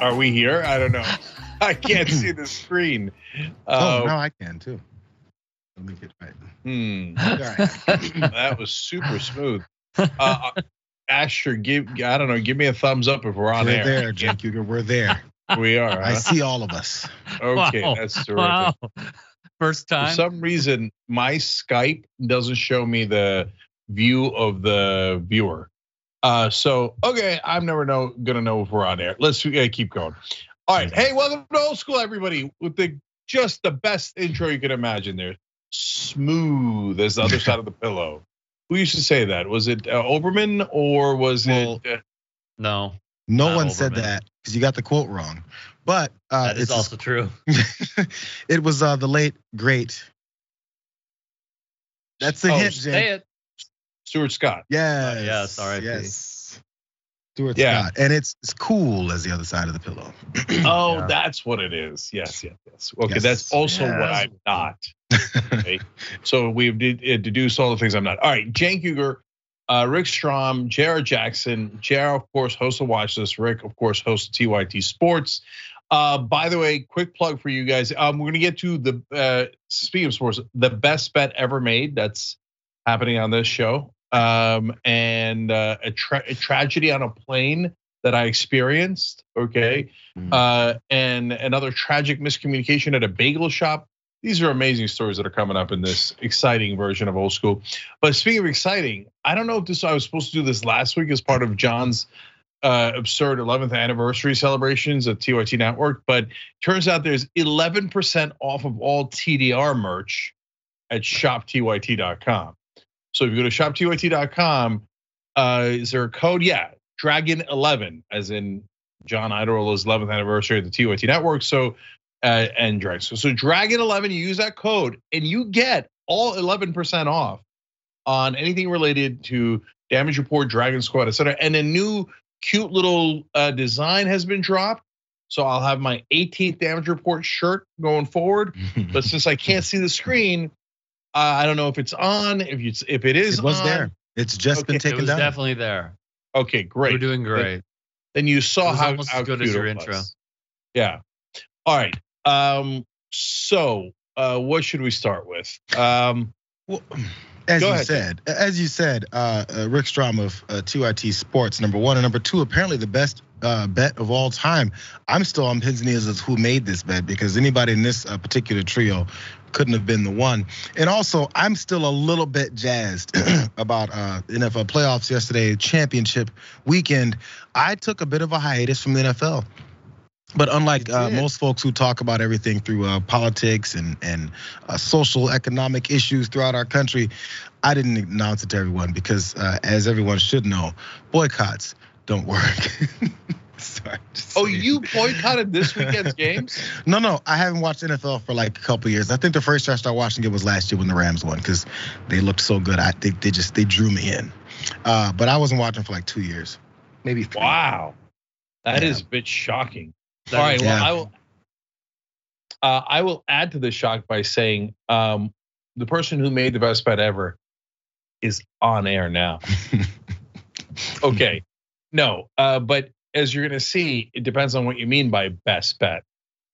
Are we here? I don't know. I can't see the screen. oh, Uh, now I can too. Let me get right. hmm, All right. that was super smooth. Uh, Asher, give I don't know. Give me a thumbs up if we're on We're air. there, Cenk Uygur. We're there. We are. I see all of us. Okay, Wow. that's terrific. Wow. First For time. some reason, my Skype doesn't show me the view of the viewer. Uh, so okay, I'm never know gonna know if we're on air. Let's uh, keep going. All right, hey, welcome to old school, everybody, with the just the best intro you can imagine. There, smooth as the other side of the pillow. Who used to say that? Was it uh, Olbermann or was Well, it? Uh, no, No Not one said that because you got the quote wrong. But uh, that is it's also true. it was uh, the late great. That's the Oh, hint, Say it. Stuart Scott. Yes. yes, All right. Yes. Stuart Yeah. Scott, and it's it's cool as the other side of the pillow. Oh, Yeah. that's what it is. Yes, yes, yes. Okay, Yes. that's also what I'm not. Okay. so we've de- uh, deduced all the things I'm not. All right, Cenk Uygur, uh, Rick Strom, Jayar Jackson. Jayar, of course, hosts of Watch This. Rick, of course, hosts of TYT Sports. Uh, by the way, quick plug for you guys. Um, we're gonna get to the uh, speaking of sports, the best bet ever made. That's happening on this show. Um, and uh, a, tra- a tragedy on a plane that I experienced. Okay, Mm. uh, and another tragic miscommunication at a bagel shop. These are amazing stories that are coming up in this exciting version of old school. But speaking of exciting, I don't know if this I was supposed to do this last week as part of John's uh, absurd 11th anniversary celebrations at TYT Network, but turns out there's 11% off of all TDR merch at shoptyt.com. So if you go to shoptyt.com, uh, is there a code? Yeah, Dragon 11, as in John Iadarola's 11th anniversary of the TYT network. So, uh, and Dragon. So, so Dragon 11, you use that code and you get all 11% off on anything related to Damage Report, Dragon Squad, etc. And a new cute little uh, design has been dropped. So I'll have my 18th Damage Report shirt going forward. But since I can't see the screen, uh, I don't know if it's on. If it's if it is it was on. there. It's just been Okay, it It taken was down. definitely there. Okay, great. We're doing great. then you It saw was how, almost how as good cute as your intro. was. Yeah. All right. Um. So, uh, what should we start with? Um. Well, as Go you ahead, said, as you said, uh, uh, Rick Strom of uh, TYT Sports, number one, and number two, apparently the best uh, bet of all time. I'm still on pins and needles as who made this bet because anybody in this uh, particular trio couldn't have been the one. And also, I'm still a little bit jazzed about uh, NFL playoffs yesterday, championship weekend. I took a bit of a hiatus from the NFL. But unlike uh, most folks who talk about everything through uh, politics and and uh, social economic issues throughout our country, I didn't announce it to everyone because, uh, as everyone should know, boycotts don't work. Sorry. Oh, saying. you boycotted this weekend's games? No, no, I haven't watched NFL for like a couple years. I think the first time I started watching it was last year when the Rams won because they looked so good. I think they just they drew me in. Uh, but I wasn't watching for like two years, maybe three. Wow, that Yeah. is a bit shocking. That All right. is- Well, Yeah. I will. Uh, I will add to the shock by saying um, the person who made the best bet ever is on air now. okay. No, uh, but as you're gonna see, it depends on what you mean by best bet.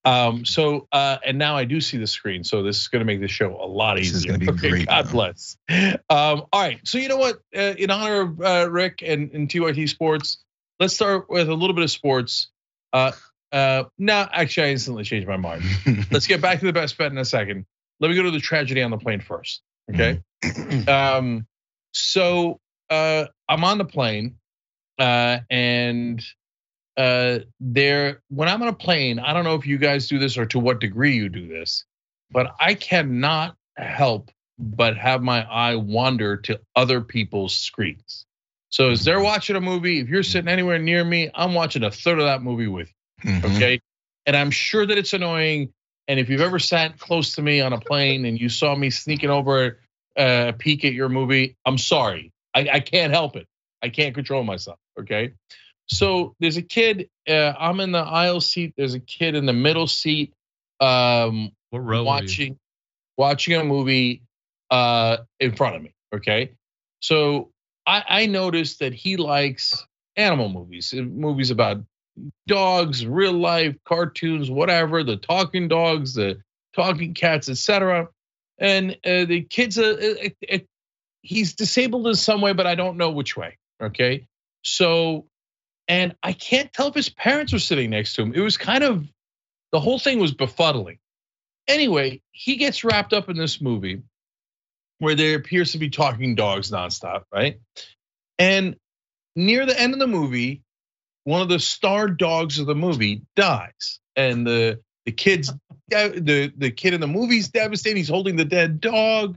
Um, so uh, and now I do see the screen, so this is gonna make the show a lot This is easier. gonna be okay, great God now. bless. Um, all right, so you know what? Uh, in honor of uh, Rick and, and TYT Sports, let's start with a little bit of sports. Uh, uh, no, actually, I instantly changed my mind. Let's get back to the best bet in a second. Let me go to the tragedy on the plane first. Okay. um, so uh, I'm on the plane, uh, and uh, there when I'm on a plane, I don't know if you guys do this or to what degree you do this, but I cannot help but have my eye wander to other people's screens. So as they're watching a movie, if you're sitting anywhere near me, I'm watching a third of that movie with you Mhm. okay and i'm sure that it's annoying and if you've ever sat close to me on a plane and you saw me sneaking over uh, a peek at your movie i'm sorry I, I can't help it i can't control myself okay so there's a kid uh, i'm in the aisle seat there's a kid in the middle seat um, What row watching watching a movie uh, in front of me okay so I, I noticed that he likes animal movies uh, movies about dogs, real life cartoons, whatever, the talking dogs, the talking cats, etc. And uh, the kid's a, a, a, he's disabled in some way, but I don't know which way. Okay, so and I can't tell if his parents were sitting next to him. It was kind of the whole thing was befuddling. Anyway, he gets wrapped up in this movie where there appears to be talking dogs nonstop, right? And near the end of the movie, one of the star dogs of the movie dies, and the the kids, the the kid in the movie's devastated. He's holding the dead dog.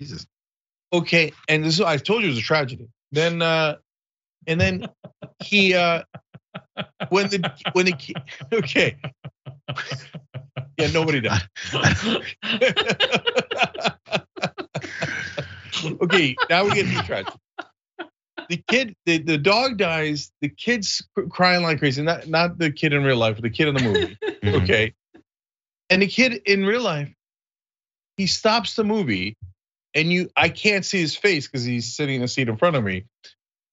Jesus. Okay, and this is, I told you it was a tragedy. Then, uh, and then he, uh, when the when the okay, yeah, nobody died. okay, now we get to the tragedy. The kid, the, the dog dies. The kid's crying like crazy. Not not the kid in real life, but the kid in the movie. Mhm. Okay, and the kid in real life, he stops the movie, and you, I can't see his face because he's sitting in the seat in front of me,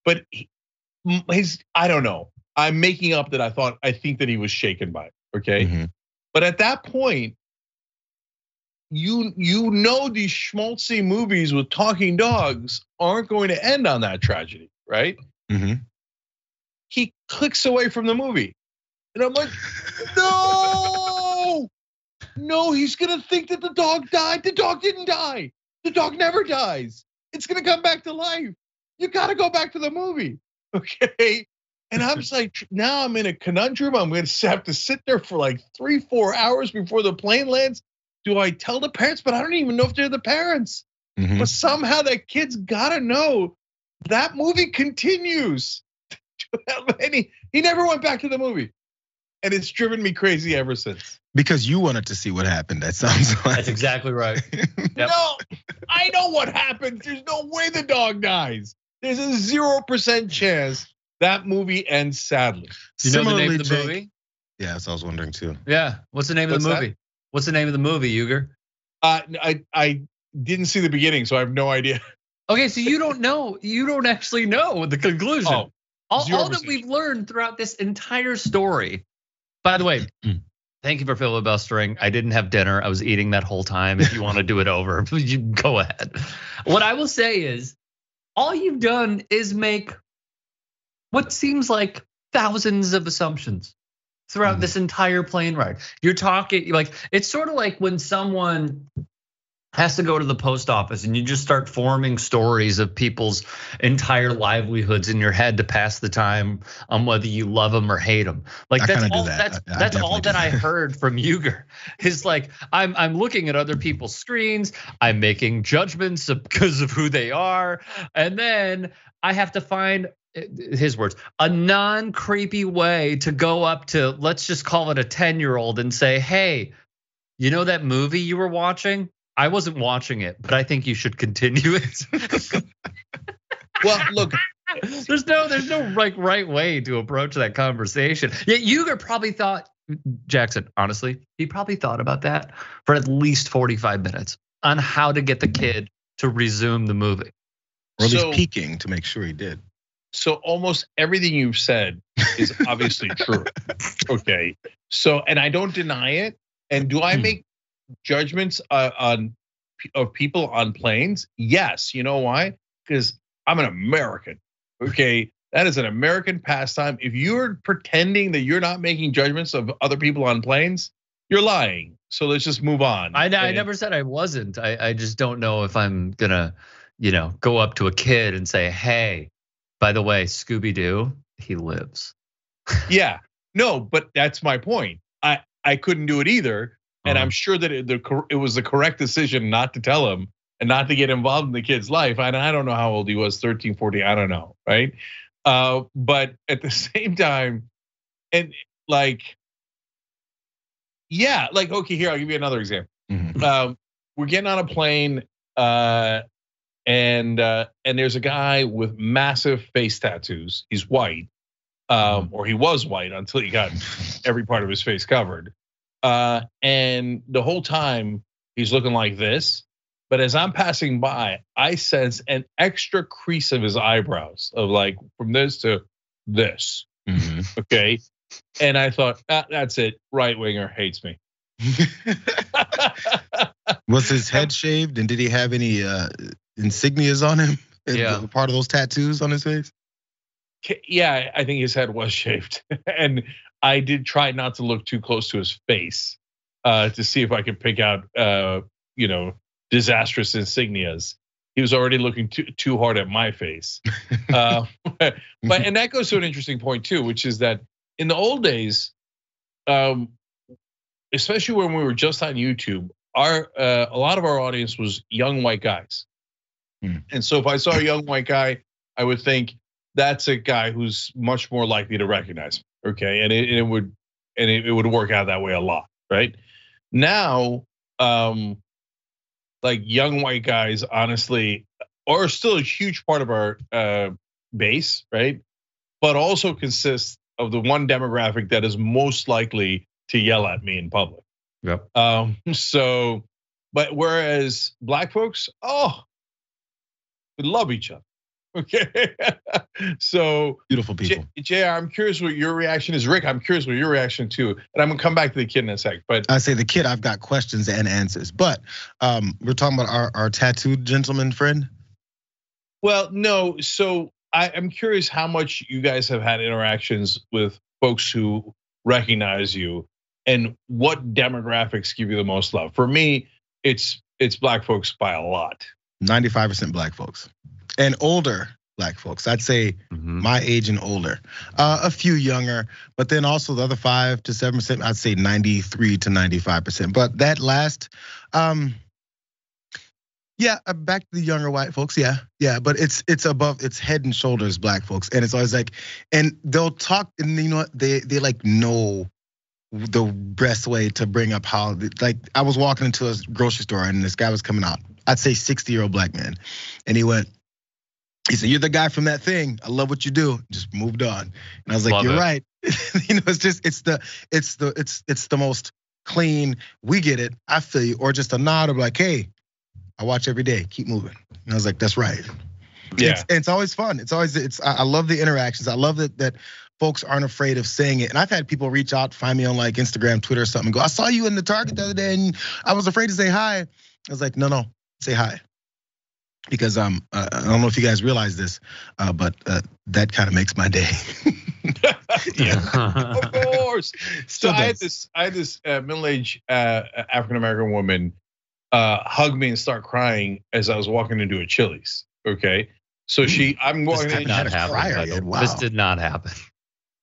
but he, his, I don't know. I'm making up that I thought I think that he was shaken by it. Okay, Mhm. but at that point, you you know these schmaltzy movies with talking dogs aren't going to end on that tragedy, right? Mhm. He clicks away from the movie, and I'm like, no, no, he's gonna think that the dog died. The dog didn't die. The dog never dies. It's gonna come back to life. You gotta go back to the movie, okay? And I'm just like, now I'm in a conundrum. I'm gonna have to sit there for like three, four hours before the plane lands. Do I tell the parents? But I don't even know if they're the parents. Mhm. But somehow that kid's gotta know that movie continues. and he, he never went back to the movie. And it's driven me crazy ever since. Because you wanted to see what happened. That sounds like. That's exactly right. Yep. No, I know what happens. There's no way the dog dies. There's a zero percent chance that movie ends sadly. You know the name Similarly, of the Jake- movie? Yeah, that's what I was wondering too. Yeah. What's the name What's of the that? movie? What's the name of the movie, Uygur? Uh, I I didn't see the beginning, so I have no idea. Okay, so you don't know. You don't actually know the conclusion. Oh, all, all that we've learned throughout this entire story. By the way, thank you for filibustering. I didn't have dinner. I was eating that whole time. If you want to do it over, you go ahead. What I will say is, all you've done is make what seems like thousands of assumptions throughout Mhm. this entire plane ride. You're talking like it's sort of like when someone has to go to the post office and you just start forming stories of people's entire livelihoods in your head to pass the time on whether you love them or hate them. Like I that's all that. that's I- I that's all do that I heard from Uygur. Is like I'm I'm looking at other people's screens, I'm making judgments because of who they are, and then I have to find eh, his words a non-creepy way to go up to let's just call it a 10-year-old and say, "Hey, you know that movie you were watching? I wasn't watching it, but I think you should continue it." well, look, there's no there's no like right way to approach that conversation. Yet Uygur probably thought Jackson, honestly, he probably thought about that for at least 45 minutes on how to get the kid to resume the movie. Or at least So- peeking to make sure he did. so almost everything you've said is obviously true. Okay. So, and I don't deny it. And do I Hmm. make judgments uh, on of people on planes? Yes. You know why? Because I'm an American. Okay. That is an American pastime. If you're pretending that you're not making judgments of other people on planes, you're lying. So let's just move on. I, I never said I wasn't. I, I just don't know if I'm gonna, you know, go up to a kid and say, "Hey, by the way, Scooby Doo, he lives." Yeah, no, but that's my point. I I couldn't do it either, and Uh-huh. I'm sure that it, the it was the correct decision not to tell him and not to get involved in the kid's life. And I don't know how old he was, 13, 14, I don't know, right? Uh, but at the same time, and like, yeah, like okay, here I'll give you another example Mhm. um, we're getting on a plane, uh, and uh, and there's a guy with massive face tattoos. He's white, um, or he was white until he got every part of his face covered. Uh, and the whole time he's looking like this. But as I'm passing by, I sense an extra crease of his eyebrows, of like from this to this. Mhm. Okay. and I thought ah, that's it. Right winger hates me. Was his head shaved, and did he have any uh, insignias on him? Yeah. part of those tattoos on his face. yeah, I think his head was shaved, and I did try not to look too close to his face uh, to see if I could pick out, uh, you know, disastrous insignias. He was already looking too too hard at my face, uh, but and that goes to an interesting point too, which is that in the old days, um, especially when we were just on YouTube, our uh, a lot of our audience was young white guys, Hmm. and so if I saw a young white guy, I would think that's a guy who's much more likely to recognize me. Okay, and it, and it would and it, it would work out that way a lot, right? Now, um, like young white guys, honestly, are still a huge part of our uh, base, right? But also consists of the one demographic that is most likely to yell at me in public. Yep. Um, so, but whereas black folks, oh, we love each other. Okay. so, Beautiful people. J- JR, I'm curious what your reaction is. Rick, I'm curious what your reaction too. And I'm gonna come back to the kid in a sec. But I say the kid, I've got questions and answers. But um, we're talking about our, our tattooed gentleman friend. well, no. So I, I'm curious how much you guys have had interactions with folks who recognize you and what demographics give you the most love. For me, it's it's black folks by a lot. 95% black folks and older black folks. I'd say Mhm. my age and older. Uh, a few younger, but then also the other five to seven percent. I'd say ninety three to ninety five percent. But that last, um, yeah, uh, back to the younger white folks. Yeah, yeah, but it's it's above, it's head and shoulders black folks, and it's always like, and they'll talk, and you know what? They they like know the best way to bring up how like I was walking into a grocery store and this guy was coming out. I'd say 60 year old black man, and he went. He said, "You're the guy from that thing. I love what you do." Just moved on, and I was like, Love "You're it. right." you know, it's just it's the it's the it's it's the most clean. We get it. I feel you, or just a nod of like, "Hey, I watch every day. Keep moving." And I was like, "That's right." Yeah. It's, it's always fun. It's always it's. I love the interactions. I love that that folks aren't afraid of saying it. And I've had people reach out, find me on like Instagram, Twitter, or something. and Go, I saw you in the Target the other day, and I was afraid to say hi. I was like, no, no, say hi. Because um, uh, I don't know if you guys realize this, uh, but uh, that kind of makes my day. yeah. of course. So Still I had this, I had this uh, middle-aged uh, African American woman uh, hug me and start crying as I was walking into a Chili's. Okay, so she, I'm This walking time in. you had not happen. fryer, by the Ed, way. This did not happen.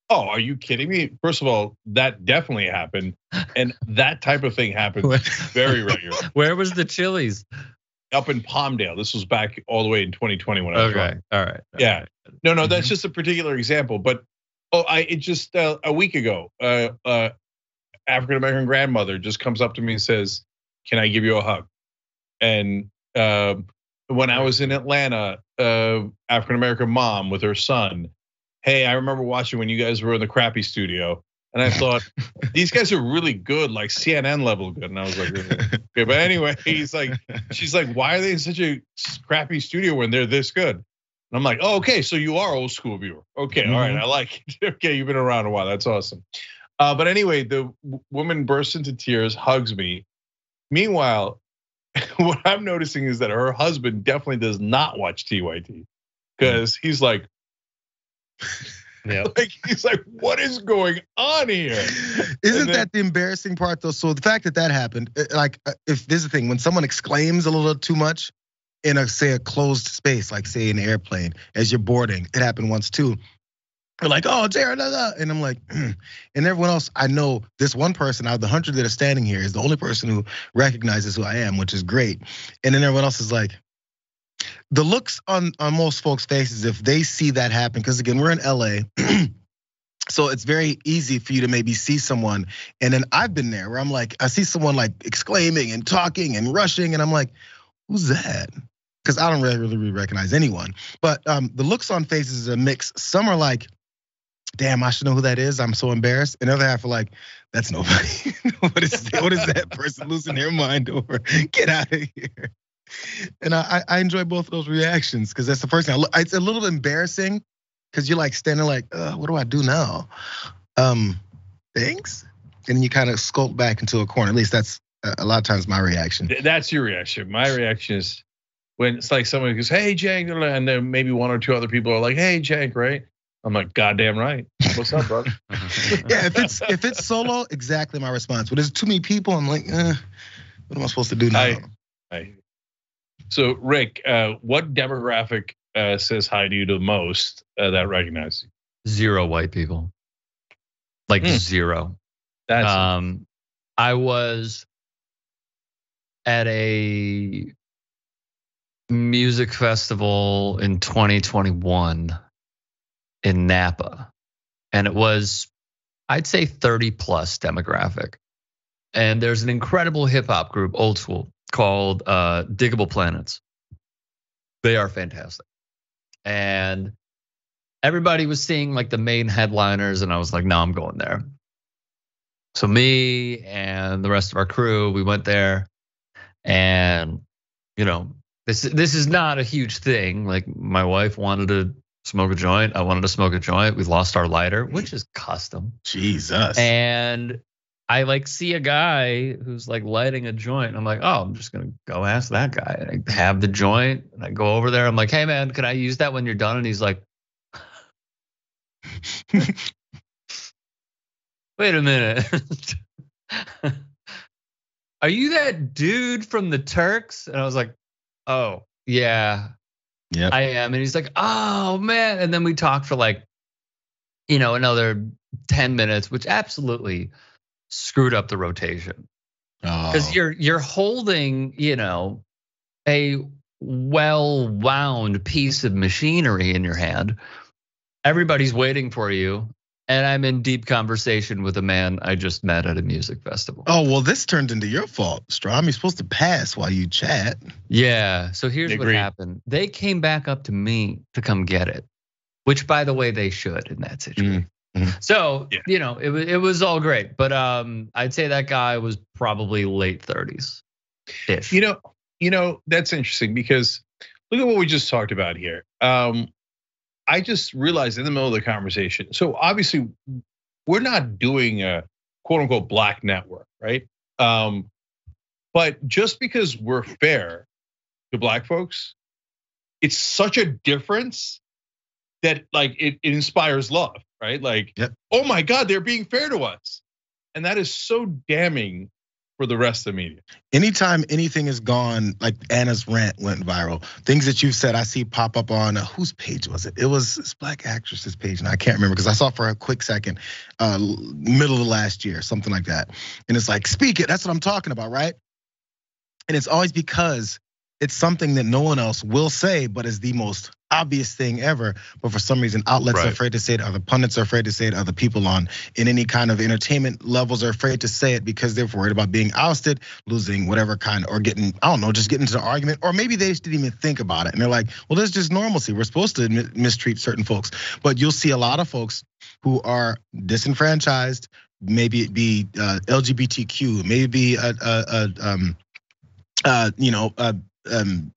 Oh, are you kidding me? First of all, that definitely happened, and that type of thing happens very regularly. Where was the Chili's? Up in Palmdale, this was back all the way in 2020 when I was Okay, all right. all Yeah. right. No, no, that's Mhm. just a particular example. But oh, I it just uh, a week ago, uh, uh, African American grandmother just comes up to me and says, "Can I give you a hug?" And um, when I was in Atlanta, uh, African American mom with her son, hey, I remember watching when you guys were in the crappy studio. And I thought these guys are really good, like CNN level good. And I was like, okay. But anyway, he's like, she's like, why are they in such a crappy studio when they're this good? And I'm like, oh, okay, so you are old school viewer. Okay, all right, Mhm. I like it. okay, you've been around a while. That's awesome. Uh, but anyway, the w- woman bursts into tears, hugs me. Meanwhile, what I'm noticing is that her husband definitely does not watch TYT because he's like, Yeah. like he's like, what is going on here? Isn't then- that the embarrassing part though? So the fact that that happened, uh, like uh, if there's a thing when someone exclaims a little too much in a say a closed space, like say an airplane as you're boarding, it happened once too. They're like, oh, Jayar, da, da," and I'm like, "Hmm." and everyone else, I know this one person out of the hundred that are standing here is the only person who recognizes who I am, which is great. And then everyone else is like, the looks on on most folks' faces if they see that happen, because again, we're in LA. So it's very easy for you to maybe see someone, and then I've been there where I'm like, I see someone like exclaiming and talking and rushing, and I'm like, who's that? Because I don't really, really recognize anyone. But um, the looks on faces is a mix. Some are like, damn, I should know who that is. I'm so embarrassed. And the other half are like, that's nobody. what is what is that person losing their mind over? Get out of here. And I, I enjoy both of those reactions because that's the first thing. I look, it's a little embarrassing because you're like standing like, uh, what do I do now? um, thanks, and you kind of sculpt back into a corner. At least that's a lot of times my reaction. That's your reaction. My reaction is when it's like someone goes, "Hey, Jake," and then maybe one or two other people are like, "Hey, Jake," right? I'm like, "Goddamn right. What's up, bro? yeah, if it's if it's solo, exactly my response. But there's too many people. I'm like, eh, what am I supposed to do now? I, I, so, Rick, uh, what demographic uh, says hi to you the most uh, that recognizes you? Zero white people. Like hmm. zero. That's um, I was at a music festival in 2021 in Napa. And it was, I'd say 30 plus demographic. And there's an incredible hip hop group, old school, called uh, Digable Planets. They are fantastic. And everybody was seeing like the main headliners, and I was like, no, I'm going there. So me and the rest of our crew, we went there, and you know, this this is not a huge thing. Like my wife wanted to smoke a joint, I wanted to smoke a joint. We lost our lighter, which is custom. Jesus. And I like see a guy who's like lighting a joint. I'm like, oh, I'm just gonna go ask that guy. And I have the joint, and I go over there. I'm like, hey man, can I use that when you're done? And he's like, wait a minute. Are you that dude from the Turks? And I was like, oh yeah, yeah, I am. And he's like, oh man. And then we talked for like, you know, another 10 minutes, which absolutely screwed up the rotation. Because oh. you're you're holding, you know, a well wound piece of machinery in your hand. Everybody's waiting for you and I'm in deep conversation with a man I just met at a music festival. Oh, well, this turned into your fault, Strom. You're supposed to pass while you chat. Yeah. So here's what happened. They came back up to me to come get it, which, by the way, they should in that mm. situation. Mm-hmm. So yeah. you know, it was it was all great, but um, I'd say that guy was probably late 30s. You know, you know that's interesting because look at what we just talked about here. Um, I just realized in the middle of the conversation. So obviously, we're not doing a quote unquote black network, right? Um, but just because we're fair to black folks, it's such a difference that like it, it inspires love, right? Like, yep. oh my God, they're being fair to us. And that is so damning for the rest of the media. Anytime anything is gone, like Anna's rant went viral. Things that you've said, I see pop up on uh, whose page was it? It was this black actress's page, and I can't remember because I saw for a quick second, uh, middle of last year, something like that. And it's like, speak it. That's what I'm talking about, right? And it's always because it's something that no one else will say, but is the most obvious thing ever. But for some reason, outlets right. are afraid to say it, other pundits are afraid to say it, other people on in any kind of entertainment levels are afraid to say it because they're worried about being ousted, losing whatever kind, or getting, I don't know, just getting into the argument, or maybe they just didn't even think about it. And they're like, well, there's just normalcy. We're supposed to mistreat certain folks. But you'll see a lot of folks who are disenfranchised, maybe it be uh, LGBTQ, maybe a, a, a um, uh, you know, uh, um,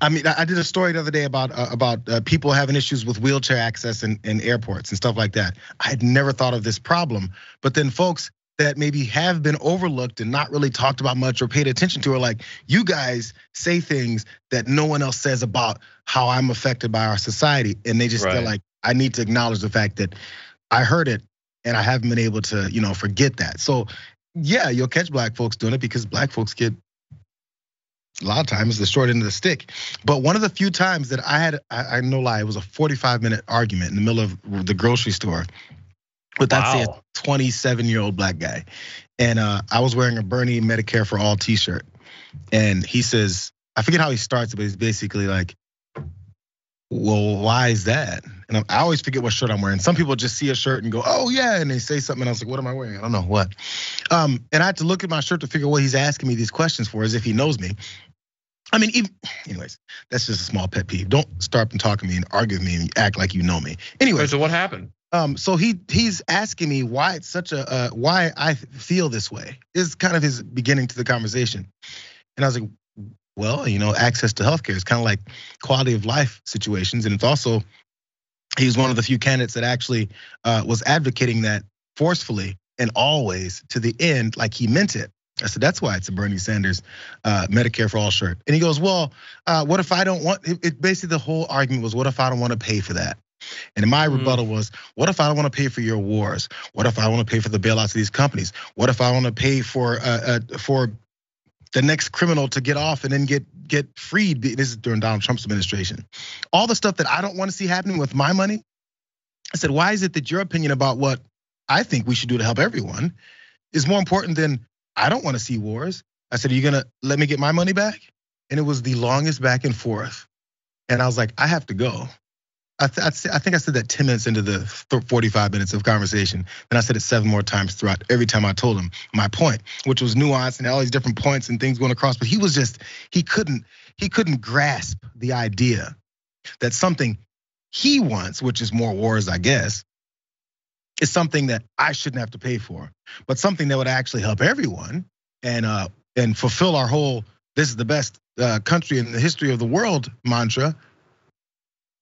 I mean, I did a story the other day about uh, about uh, people having issues with wheelchair access in, in airports and stuff like that. I had never thought of this problem, but then folks that maybe have been overlooked and not really talked about much or paid attention to are like, you guys say things that no one else says about how I'm affected by our society, and they just right. feel like I need to acknowledge the fact that I heard it and I haven't been able to, you know, forget that. So yeah, you'll catch black folks doing it because black folks get a lot of times the short end of the stick. But one of the few times that I had, I, I no lie, it was a 45 minute argument in the middle of the grocery store with wow. that say 27 year old black guy. And uh, I was wearing a Bernie Medicare for All t shirt. And he says, I forget how he starts, but he's basically like, well, why is that? And I always forget what shirt I'm wearing. Some people just see a shirt and go, oh yeah, and they say something. And I was like, what am I wearing? I don't know what. Um, and I had to look at my shirt to figure out what he's asking me these questions for, as if he knows me. I mean, even, anyways, that's just a small pet peeve. Don't start and talk to me and argue with me and act like you know me. Anyway, so what happened? Um, so he he's asking me why it's such a uh, why I feel this way. Is kind of his beginning to the conversation, and I was like, well, you know, access to healthcare is kind of like quality of life situations, and it's also he was one of the few candidates that actually uh, was advocating that forcefully and always to the end, like he meant it. I said, that's why it's a Bernie Sanders uh, Medicare for all shirt. And he goes, well, uh, what if I don't want, it, it, basically the whole argument was, what if I don't want to pay for that? And my mm. rebuttal was, what if I don't want to pay for your wars? What if I want to pay for the bailouts of these companies? What if I want to pay for uh, uh, for the next criminal to get off and then get get freed? This is during Donald Trump's administration. All the stuff that I don't want to see happening with my money. I said, why is it that your opinion about what I think we should do to help everyone is more important than I don't want to see wars. I said, Are you gonna let me get my money back? And it was the longest back and forth. And I was like, I have to go. I, th- I think I said that 10 minutes into the 45 minutes of conversation. And I said it seven more times throughout every time I told him my point, which was nuanced and all these different points and things going across. But he was just, he couldn't, he couldn't grasp the idea that something he wants, which is more wars, I guess, is something that I shouldn't have to pay for, but something that would actually help everyone and uh and fulfill our whole this is the best uh, country in the history of the world mantra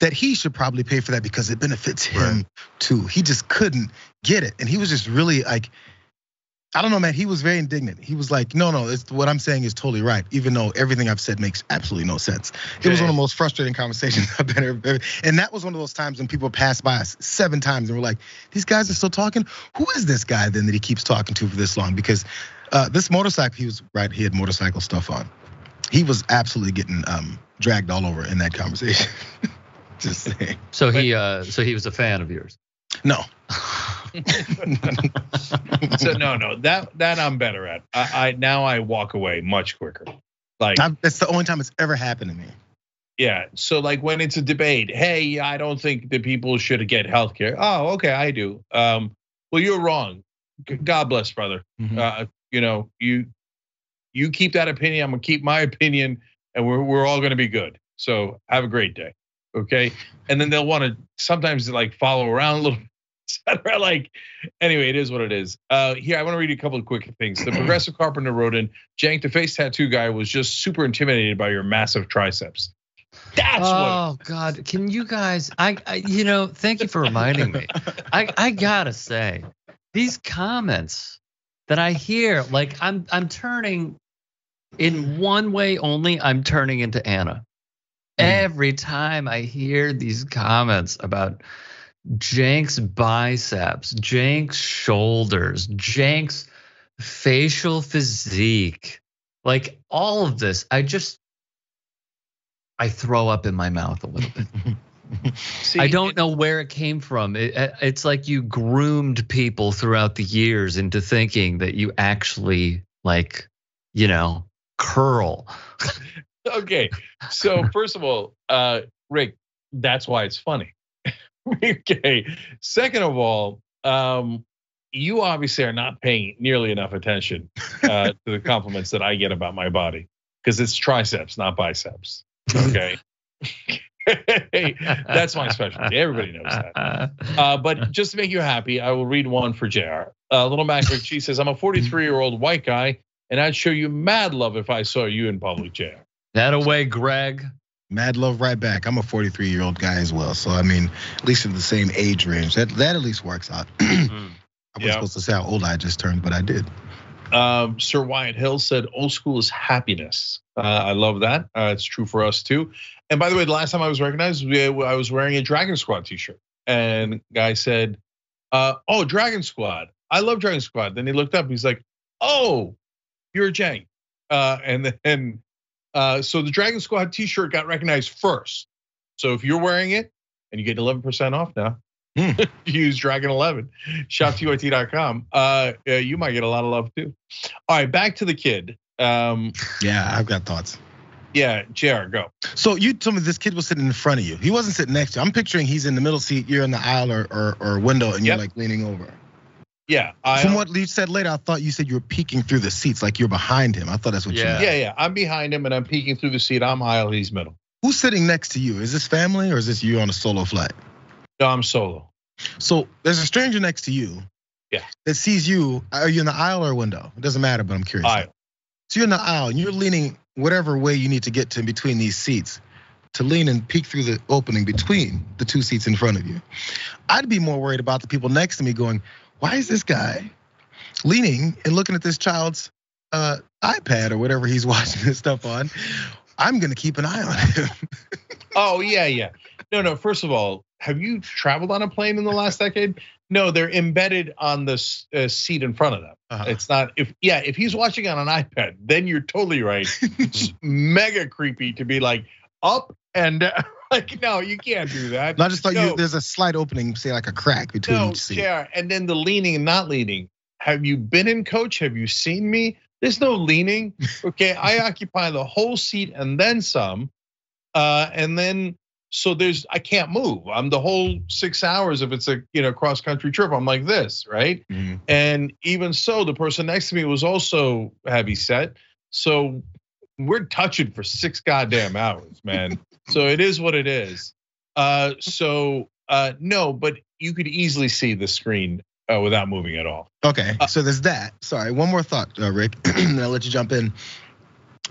that he should probably pay for that because it benefits him right. too. He just couldn't get it. And he was just really like I don't know, man. He was very indignant. He was like, "No, no, it's, what I'm saying is totally right, even though everything I've said makes absolutely no sense." Okay. It was one of the most frustrating conversations I've been ever. And that was one of those times when people passed by us seven times and were like, "These guys are still talking. Who is this guy then that he keeps talking to for this long?" Because uh, this motorcycle, he was right. He had motorcycle stuff on. He was absolutely getting um, dragged all over in that conversation. Just saying. So he, uh, so he was a fan of yours. No. so no, no, that that I'm better at. I, I now I walk away much quicker. Like that's the only time it's ever happened to me. Yeah. So like when it's a debate, hey, I don't think that people should get health care. Oh, okay, I do. Um, well, you're wrong. God bless, brother. Mm-hmm. Uh, you know, you you keep that opinion. I'm gonna keep my opinion, and we're we're all gonna be good. So have a great day. Okay. And then they'll want to sometimes like follow around a little etc. Like, anyway, it is what it is. Uh, here, I want to read you a couple of quick things. The progressive carpenter wrote in, Cenk, the face tattoo guy was just super intimidated by your massive triceps. That's what. oh what God! Can you guys? I, I, you know, thank you for reminding me. I I gotta say, these comments that I hear, like I'm I'm turning in one way only. I'm turning into Anna. Every time I hear these comments about Cenk's biceps, Cenk's shoulders, Cenk's facial physique, like all of this, I just I throw up in my mouth a little bit. See, I don't know where it came from. It, uh, it's like you groomed people throughout the years into thinking that you actually like, you know, curl. okay. So first of all, uh, Rick, that's why it's funny. okay. Second of all, um, you obviously are not paying nearly enough attention uh, to the compliments that I get about my body because it's triceps, not biceps. Okay. That's my specialty. Everybody knows that. Uh, but just to make you happy, I will read one for JR. Uh, Little Mac she says, I'm a 43 year old white guy, and I'd show you mad love if I saw you in public, JR. That away, Greg. Mad love right back. I'm a 43 year old guy as well, so I mean, at least in the same age range. That that at least works out. Mm. I wasn't supposed to say how old I just turned, but I did. Um, Sir Wyatt Hill said, "Old school is happiness." Uh, I love that. Uh, it's true for us too. And by the way, the last time I was recognized, I was wearing a Dragon Squad T-shirt, and guy said, uh, "Oh, Dragon Squad! I love Dragon Squad." Then he looked up. He's like, "Oh, you're a Cenk." Uh, and then uh, so the Dragon Squad T-shirt got recognized first. So if you're wearing it and you get 11% off now, mm. use Dragon 11. ShopTYT.com. Uh, you might get a lot of love too. All right, back to the kid. Um, yeah, I've got thoughts. Yeah, JR, go. So you told me this kid was sitting in front of you. He wasn't sitting next to you. I'm picturing he's in the middle seat, you're in the aisle or or, or window, and you're like leaning over. Yeah. I, From um, what you said later, I thought you said you were peeking through the seats, like you're behind him. I thought that's what yeah. you meant. Yeah, yeah. I'm behind him and I'm peeking through the seat. I'm aisle, he's middle. Who's sitting next to you? Is this family or is this you on a solo flight? No, I'm solo. So there's a stranger next to you. Yeah. That sees you. Are you in the aisle or window? It doesn't matter, but I'm curious. Aisle. So you're in the aisle and you're leaning whatever way you need to get to in between these seats. to lean and peek through the opening between the two seats in front of you. I'd be more worried about the people next to me going, why is this guy leaning and looking at this child's uh, iPad or whatever he's watching this stuff on? I'm gonna keep an eye on him. oh yeah, yeah. No, no. First of all, have you traveled on a plane in the last decade? No, they're embedded on the uh, seat in front of them. Uh-huh. It's not if yeah, if he's watching on an iPad, then you're totally right. it's mega creepy to be like up and down. like no, you can't do that. No, I just thought no. you, there's a slight opening, say like a crack between no, each seat. Yeah, and then the leaning and not leaning. Have you been in coach? Have you seen me? There's no leaning. Okay, I occupy the whole seat and then some. Uh, and then so there's I can't move. I'm the whole six hours if it's a you know cross country trip. I'm like this, right? Mm-hmm. And even so, the person next to me was also heavy set. So we're touching for six goddamn hours, man. so it is what it is. Uh, so uh, no, but you could easily see the screen uh, without moving at all. Okay, uh, so there's that. Sorry, one more thought, uh, Rick, and I'll let you jump in.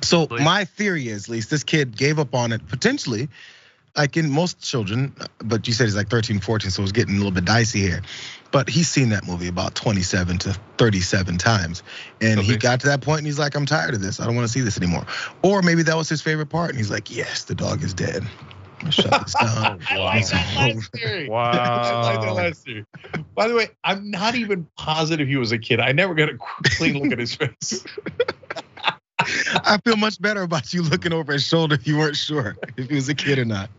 So Please. my theory is, at least this kid gave up on it potentially like in most children, but you said he's like 13, 14, so it's getting a little bit dicey here. But he's seen that movie about 27 to 37 times. And okay. he got to that point and he's like, I'm tired of this. I don't want to see this anymore. Or maybe that was his favorite part. And he's like, yes, the dog is dead. Shut this down. I like that last theory. Wow. I like that last theory. By the way, I'm not even positive he was a kid. I never got a clean look at his face. I feel much better about you looking over his shoulder if you weren't sure if he was a kid or not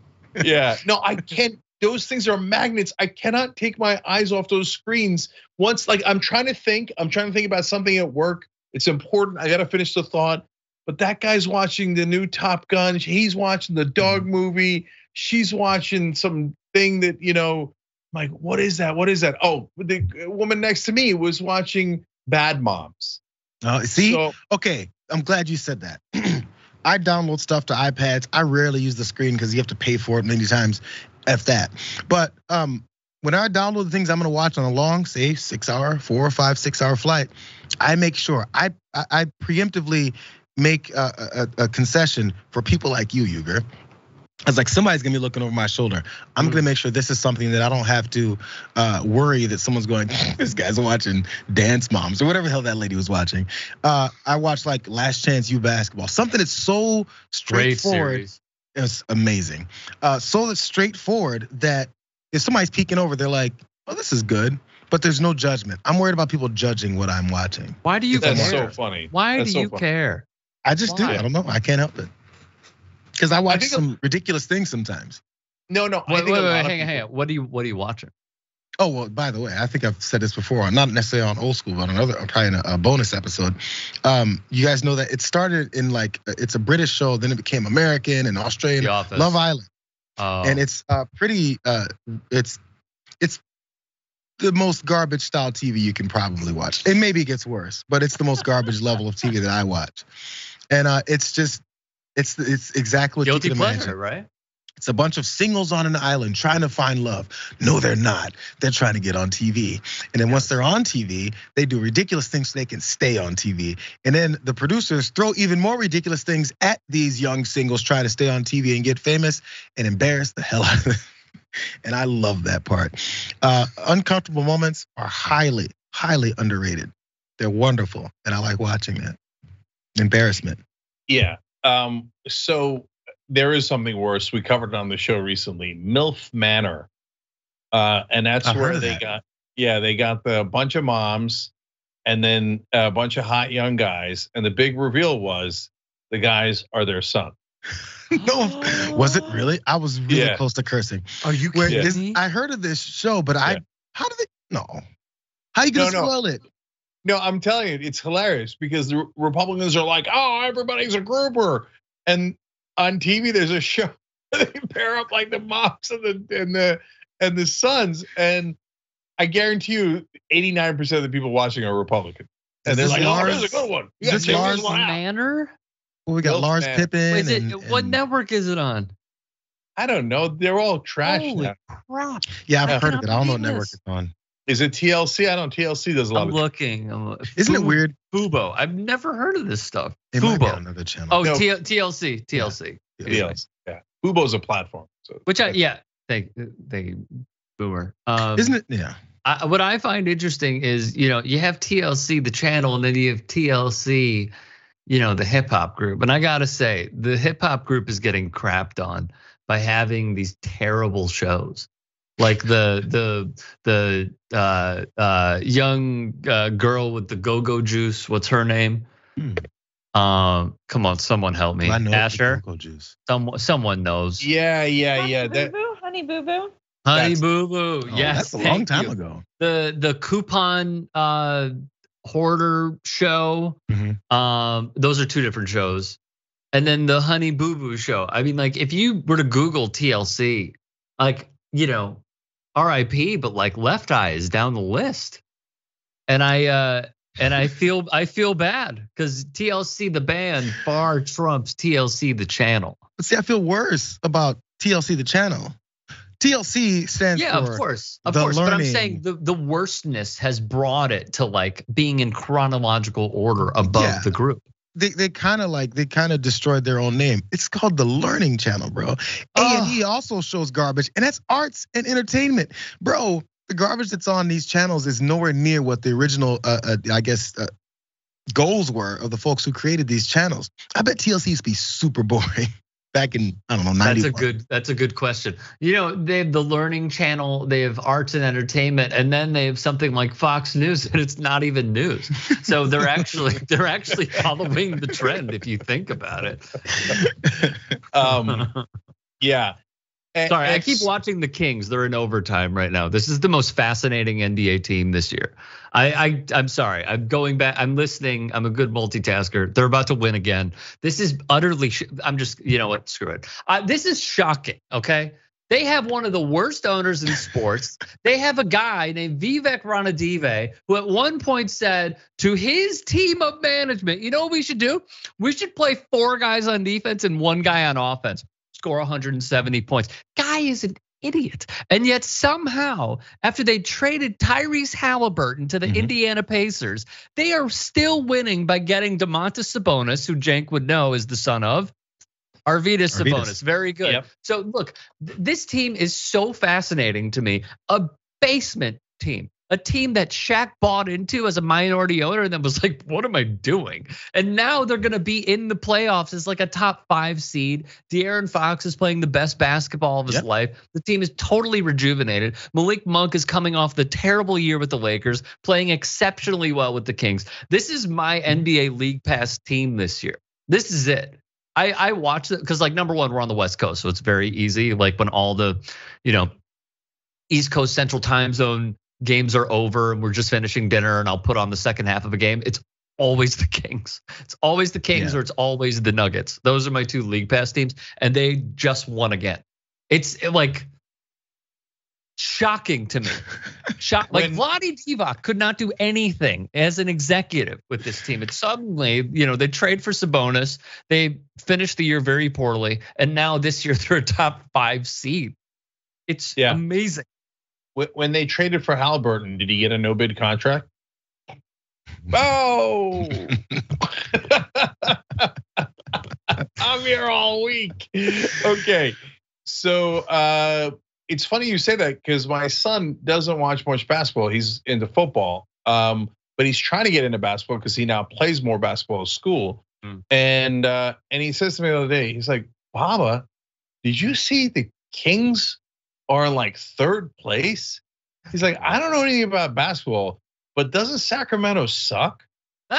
yeah. No, I can't. Those things are magnets. I cannot take my eyes off those screens. Once, like, I'm trying to think, I'm trying to think about something at work. It's important. I got to finish the thought. But that guy's watching the new Top Gun. He's watching the dog mm-hmm. movie. She's watching some thing that, you know, I'm like, what is that? What is that? Oh, the woman next to me was watching Bad Moms. Oh, see? So, okay, I'm glad you said that. I download stuff to iPads. I rarely use the screen because you have to pay for it many times. F that. But um, when I download the things I'm gonna watch on a long, say six hour, four or five, six hour flight, I make sure I I, I preemptively make a, a, a, concession for people like you, Uygur, it's like somebody's gonna be looking over my shoulder. I'm mm-hmm. gonna make sure this is something that I don't have to uh, worry that someone's going. this guy's watching Dance Moms or whatever the hell that lady was watching. Uh, I watched like Last Chance U basketball, something that's so straightforward. It's amazing. Uh, so it's straightforward that if somebody's peeking over, they're like, "Oh, this is good." But there's no judgment. I'm worried about people judging what I'm watching. Why do you That's care? so funny. Why That's do so you funny. care? I just Why? do. I don't know. I can't help it. Because I watch I some a, ridiculous things sometimes. No, no. Wait, wait, wait, wait hang on, hang on. What do you what are you watching? Oh well, by the way, I think I've said this before, not necessarily on old school, but another probably in a, a, bonus episode. Um, you guys know that it started in like it's a British show, then it became American and Australian. Love Island, oh. and it's uh, pretty. Uh, it's it's the most garbage style TV you can probably watch. And maybe it gets worse, but it's the most garbage level of TV that I watch. And uh, it's just it's it's exactly what Guilty pleasure, imagine. right? It's a bunch of singles on an island trying to find love. No, they're not. They're trying to get on TV. And then once they're on TV, they do ridiculous things so they can stay on TV. And then the producers throw even more ridiculous things at these young singles trying to stay on TV and get famous and embarrass the hell out of them. And I love that part. Uh, uncomfortable moments are highly, highly underrated. They're wonderful. And I like watching that. Embarrassment. Yeah. Um, so there is something worse. We covered it on the show recently, MILF Manor, uh, and that's I where they that. got yeah they got the bunch of moms and then a bunch of hot young guys, and the big reveal was the guys are their son. no, was it really? I was really yeah. close to cursing. Are you kidding this. I heard of this show, but I how did they no? How you gonna no, no. it? No, I'm telling you, it's hilarious because the Republicans are like, oh, everybody's a grouper. And on TV, there's a show they pair up like the moms and the and the and the sons. And I guarantee you, 89% of the people watching are Republican. And they're like, Lars, oh, this is a good one. You is this Lars Manor? Well, we got Bill Lars Pippen. Wait, and, it, what and, network is it on? I don't know. They're all trash Holy now. crap. Yeah, I've heard of it. I don't know what network it's on. Is it TLC? I don't. TLC does a lot. I'm of looking. I'm, looking. Isn't it weird? Fubo. I've never heard of this stuff. It Fubo. another channel. Oh, no. TLC. TLC. Yeah. TLC. Yeah. Fubo's a platform. So Which I yeah, they they boomer. Um, Isn't it? Yeah. I, what I find interesting is, you know, you have TLC, the channel, and then you have TLC, you know, the hip hop group. And I gotta say, the hip hop group is getting crapped on by having these terrible shows, like the the the uh, uh, young uh, girl with the go go juice. What's her name? Hmm. Um, come on, someone help me. I know Asher, Cocoa juice. someone someone knows. yeah, yeah, yeah. Honey That Boo Boo, Honey Boo Boo. Honey That's- Boo Boo. Oh, yes, that's a long time you. ago. the the coupon uh hoarder show Mhm. um those are two different shows and then the honey boo boo show i mean like if you were to google tlc like you know rip but like left eye is down the list and i uh and i feel i feel bad because tlc the band far trumps tlc the channel But see, I feel worse about TLC, the channel. TLC stands yeah for of course of course but i'm saying the, the worstness has brought it to like being in chronological order above Yeah. the group they they kind of like they kind of destroyed their own name. It's called the Learning Channel, bro. A and E also shows garbage, and that's arts and entertainment, bro. The garbage that's on these channels is nowhere near what the original, uh, uh, I guess, uh, goals were of the folks who created these channels. I bet TLC used to be super boring back in I don't know ninety. that's a good that's a good question you know they have the learning channel they have arts and entertainment and then they have something like fox news and it's not even news so they're actually they're actually following the trend if you think about it um, yeah. A- Sorry, I keep watching the Kings. They're in overtime right now. This is the most fascinating NBA team this year. I, I I'm sorry. I'm going back. I'm listening. I'm a good multitasker. They're about to win again. This is utterly. Sh- I'm just. You know what? Screw it. Uh, this is shocking. Okay. They have one of the worst owners in sports. they have a guy named Vivek Ranadive who at one point said to his team of management, "You know what we should do? We should play four guys on defense and one guy on offense." Score 170 points guy is an idiot. And yet somehow, after they traded Tyrese Halliburton to the Mhm. Indiana Pacers, they are still winning by getting Domantas Sabonis, who Cenk would know is the son of Arvydas. Sabonis. Very good. Yep. So look, th- this team is so fascinating to me. A basement team. A team that Shaq bought into as a minority owner and then was like, what am I doing? And now they're going to be in the playoffs as like a top five seed. De'Aaron Fox is playing the best basketball of his Yep. life. The team is totally rejuvenated. Malik Monk is coming off the terrible year with the Lakers, playing exceptionally well with the Kings. This is my mm-hmm. NBA League Pass team this year. This is it. I, I watch it because, like, number one, we're on the West Coast, so it's very easy. Like when all the, you know, East Coast Central Time Zone games are over and we're just finishing dinner, and I'll put on the second half of a game. It's always the Kings. It's always the Kings Yeah. or it's always the Nuggets. Those are my two league pass teams, and they just won again. It's like shocking to me. Shock like Vlade Divac could not do anything as an executive with this team. And suddenly, you know, they trade for Sabonis. They finished the year very poorly, and now this year they're a top five seed. It's Yeah. amazing. Wh- When they traded for Halliburton, did he get a no bid contract? Oh! I'm here all week. Okay. So uh, it's funny you say that because my son doesn't watch much basketball. He's into football. Um, but he's trying to get into basketball because he now plays more basketball at school. Mm. And uh, and he says to me the other day, he's like, Baba, did you see the Kings are in like third place? He's like, I don't know anything about basketball, but doesn't Sacramento suck?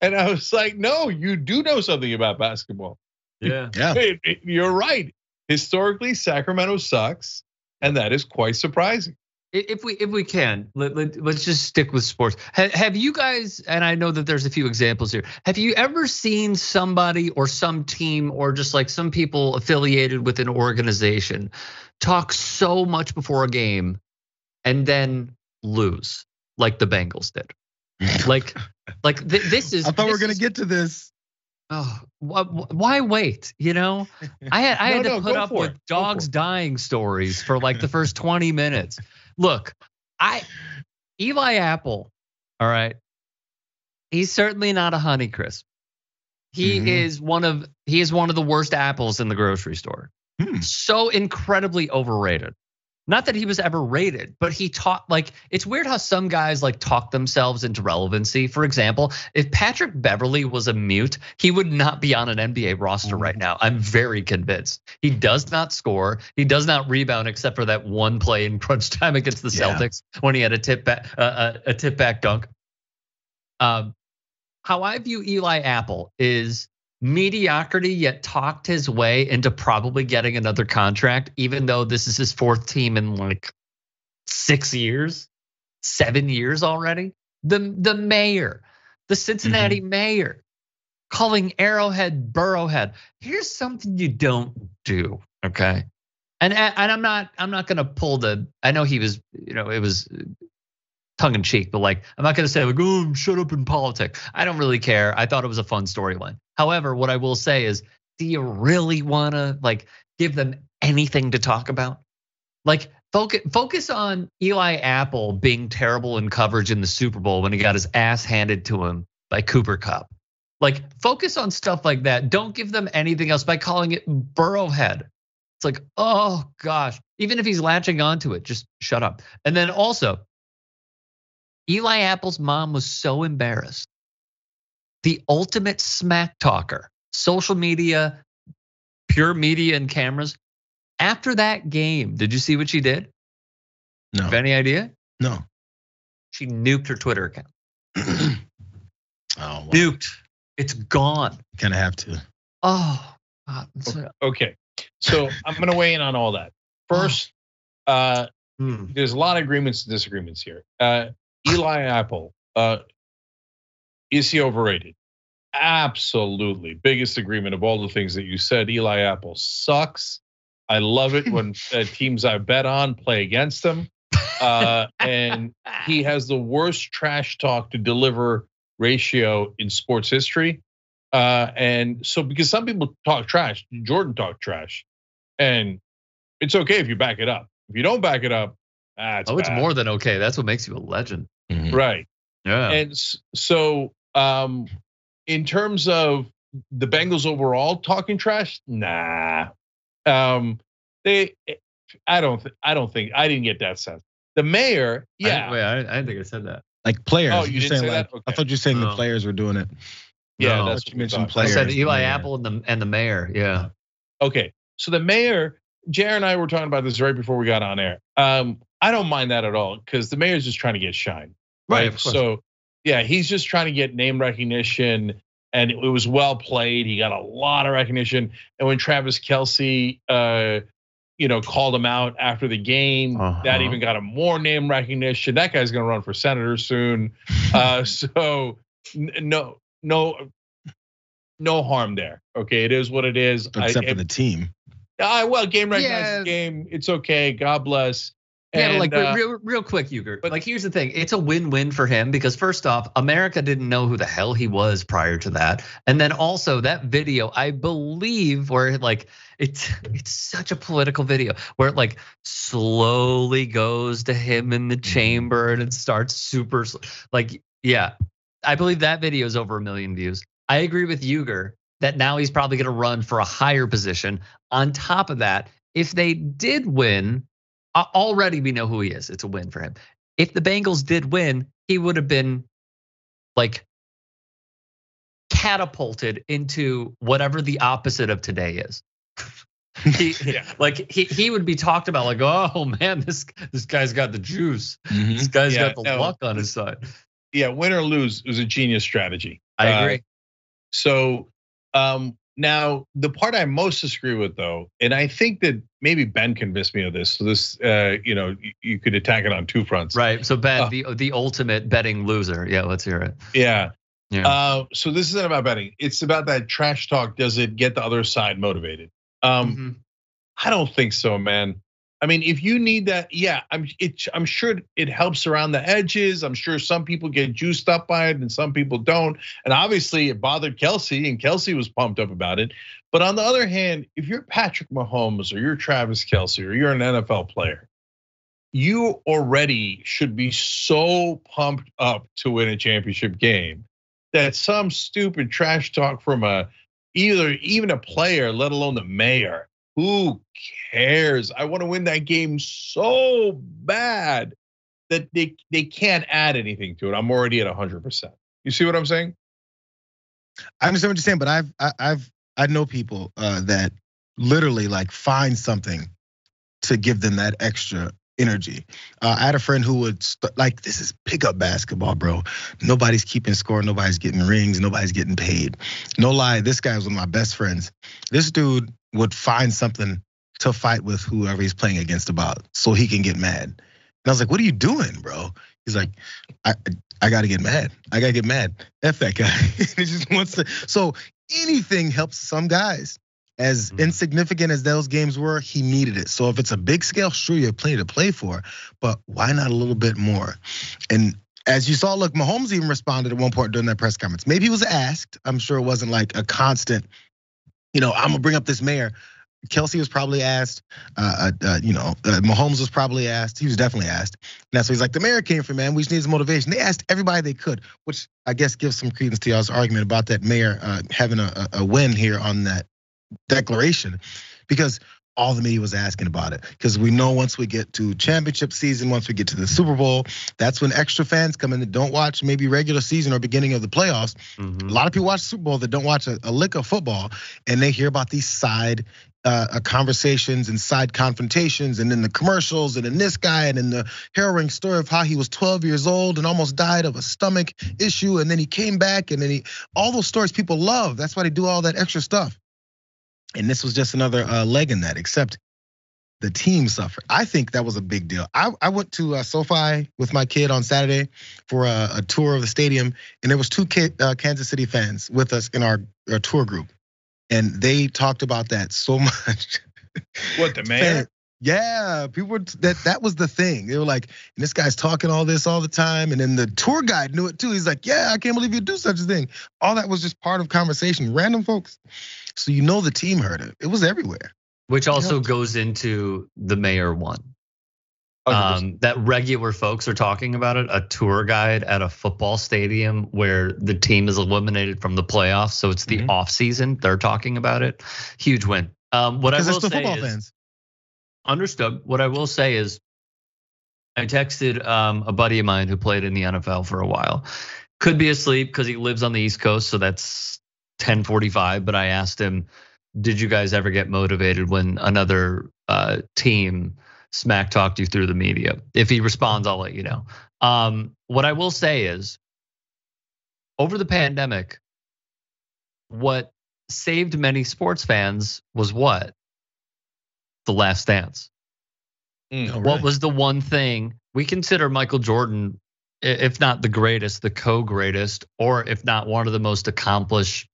and I was like, no, you do know something about basketball. yeah. Yeah. It- it- You're right. Historically, Sacramento sucks, and that is quite surprising. If we if we can, let, let, us just stick with sports. Have, have you guys? And I know that there's a few examples here. Have you ever seen somebody or some team or just like some people affiliated with an organization talk so much before a game and then lose, like the Bengals did? Like, like th- this is. I thought we were gonna is- get to this. Oh, why wait? You know, I had I No, had to no, put up with it. Dogs dying stories for like the first 20 minutes. Look, I Eli Apple, all right. He's certainly not a honey crisp. He Mhm. is one of he is one of the worst apples in the grocery store. Hmm. So incredibly overrated. Not that he was ever rated, but he taught like it's weird how some guys like talk themselves into relevancy. For example, if Patrick Beverly was a mute, he would not be on an NBA roster right now. I'm very convinced. He does not score. He does not rebound except for that one play in crunch time against the Yeah. Celtics when he had a tip back uh, a, a tip back dunk. Um, how I view Eli Apple is mediocrity yet talked his way into probably getting another contract even though this is his fourth team in like 6 years 7 years already? The the mayor the Cincinnati mm-hmm. mayor calling Arrowhead Burrowhead. Here's something you don't do okay? And and I'm not I'm not going to pull the I know he was you know it was tongue in cheek, but like I'm not gonna say like, oh, shut up in politics. I don't really care. I thought it was a fun storyline. However, what I will say is, do you really wanna like give them anything to talk about? Like focus focus on Eli Apple being terrible in coverage in the Super Bowl when he got his ass handed to him by Cooper Kupp. Like focus on stuff like that. Don't give them anything else by calling it Burrowhead. It's like, oh gosh, even if he's latching onto it, just shut up. And then also, Eli Apple's mom was so embarrassed. The ultimate smack talker, social media, pure media and cameras. After that game, did you see what she did? No, Have any idea? no. She nuked her Twitter account. oh, well, Nuked. It's gone. kind of have to. Oh, God. Okay, so I'm gonna weigh in on all that. First, uh, hmm. there's a lot of agreements and disagreements here. Uh, Eli Apple, uh, is he overrated? Absolutely. Biggest agreement of all the things that you said. Eli Apple sucks. I love it when uh, teams I bet on play against him. Uh, and he has the worst trash talk to deliver ratio in sports history. Uh, and so, because some people talk trash, Jordan talked trash, and it's okay if you back it up. If you don't back it up, ah, it's oh, it's more than okay. That's what makes you a legend. Mhm. right. Yeah. And so, um, in terms of the Bengals overall talking trash, nah. Um, they, I don't, th- I don't think I didn't get that sense. The mayor, I- yeah, wait, I, I didn't think I said that. Like players. Oh, you you're didn't saying say like, that? I thought you were saying the players were doing it. yeah, No, that's but you mentioned thought. I said Eli yeah. Apple and the and the mayor. Yeah. Okay, so the mayor, Jared and I were talking about this right before we got on air. Um, I don't mind that at all because the mayor's just trying to get shine, Right, right? so, yeah, he's just trying to get name recognition, and it was well played. He got a lot of recognition, and when Travis Kelce, uh, you know, called him out after the game, that Uh-huh. even got him more name recognition. That guy's going to run for senator soon. uh, so, n- no, no. No harm there. Okay, it is what it is. I- Except for the team. Ah, well, game recognizes Yeah. game. It's okay. God bless. Yeah, but like uh, real, real quick, Uygur. but- like, here's the thing: it's a win-win for him because first off, America didn't know who the hell he was prior to that, and then also that video, I believe, where like it's it's such a political video where it like slowly goes to him in the chamber and it starts super like yeah, I believe that video is over a million views. I agree with Uygur that now he's probably going to run for a higher position. On top of that, if they did win already we know who he is. It's a win for him. If the Bengals did win, he would have been like catapulted into whatever the opposite of today is. he, Yeah. Like he he would be talked about like, oh man, this this guy's got the juice. Mhm. This guy's Yeah, got the no. luck on his side. yeah, win or lose it was a genius strategy. I Uh, agree. So um, now the part I most disagree with, though, and I think that maybe Ben convinced me of this. So this, uh, you know, you, you could attack it on two fronts. right. So Ben, uh, the the ultimate betting loser. Yeah, let's hear it. Yeah. Yeah. Uh, so this isn't about betting. It's about that trash talk. Does it get the other side motivated? Um, Mhm. I don't think so, man. I mean, if you need that, yeah, I'm it, I'm sure it helps around the edges. I'm sure some people get juiced up by it and some people don't. And obviously it bothered Kelce and Kelce was pumped up about it. But on the other hand, if you're Patrick Mahomes or you're Travis Kelce or you're an NFL player, you already should be so pumped up to win a championship game that some stupid trash talk from a either even a player, let alone the mayor. Who cares? I want to win that game so bad that they they can't add anything to it. I'm already at 100%. You see what I'm saying? I understand what you're saying, but I've I, I've I know people uh, that literally like find something to give them that extra energy. Uh, I had a friend who would st- like, this is pickup basketball, bro. Nobody's keeping score. Nobody's getting rings. Nobody's getting paid. No lie, this guy was one of my best friends. This dude would find something to fight with whoever he's playing against about so he can get mad. And I was like, what are you doing, bro? He's like, I I gotta get mad. I gotta get mad. F that guy. he just wants to. So anything helps some guys. As mm-hmm. insignificant as those games were, he needed it. So if it's a big scale, sure you have plenty to play for, but why not a little bit more? And as you saw, look, Mahomes even responded at one point during that press conference. Maybe he was asked. I'm sure it wasn't like a constant, you know, I'm gonna bring up this mayor. Kelce was probably asked. Uh, uh, uh, you know, uh, Mahomes was probably asked. He was definitely asked. And that's what he's like. The mayor came from, man. We just need some motivation. They asked everybody they could, which I guess gives some credence to y'all's argument about that mayor uh, having a, a win here on that declaration because all the media was asking about it because we know once we get to championship season, once we get to the Super Bowl, that's when extra fans come in that don't watch maybe regular season or beginning of the playoffs. Mm-hmm. A lot of people watch Super Bowl that don't watch a, a lick of football, and they hear about these side uh, uh, conversations and side confrontations, and then the commercials, and then this guy, and then the harrowing story of how he was 12 years old and almost died of a stomach issue, and then he came back, and then he all those stories people love. That's why they do all that extra stuff. And this was just another uh, leg in that, except the team suffered. I think that was a big deal. I, I went to uh, SoFi with my kid on Saturday for a, a tour of the stadium, and there was two kid, uh, Kansas City fans with us in our, our, tour group, and they talked about that so much. What the man? Yeah, people were that that was the thing. They were like, and this guy's talking all this all the time, and then the tour guide knew it too. He's like, yeah, I can't believe you do such a thing. All that was just part of conversation, random folks. So you know the team heard it. It was everywhere. Which also goes into the mayor one. Um, that regular folks are talking about it. A tour guide at a football stadium where the team is eliminated from the playoffs, so it's the mm-hmm. off season. They're talking about it. Huge win. Um, what I will say is, fans. understood. What I will say is, I texted um, a buddy of mine who played in the NFL for a while. Could be asleep because he lives on the East Coast, so that's 10:45. But I asked him, "Did you guys ever get motivated when another uh, team smack talked you through the media?" If he responds, I'll let you know. Um, what I will say is, over the pandemic, what saved many sports fans was what? The Last Dance. Mm, what was the one thing we consider Michael Jordan, if not the greatest, the co-greatest, or if not one of the most accomplished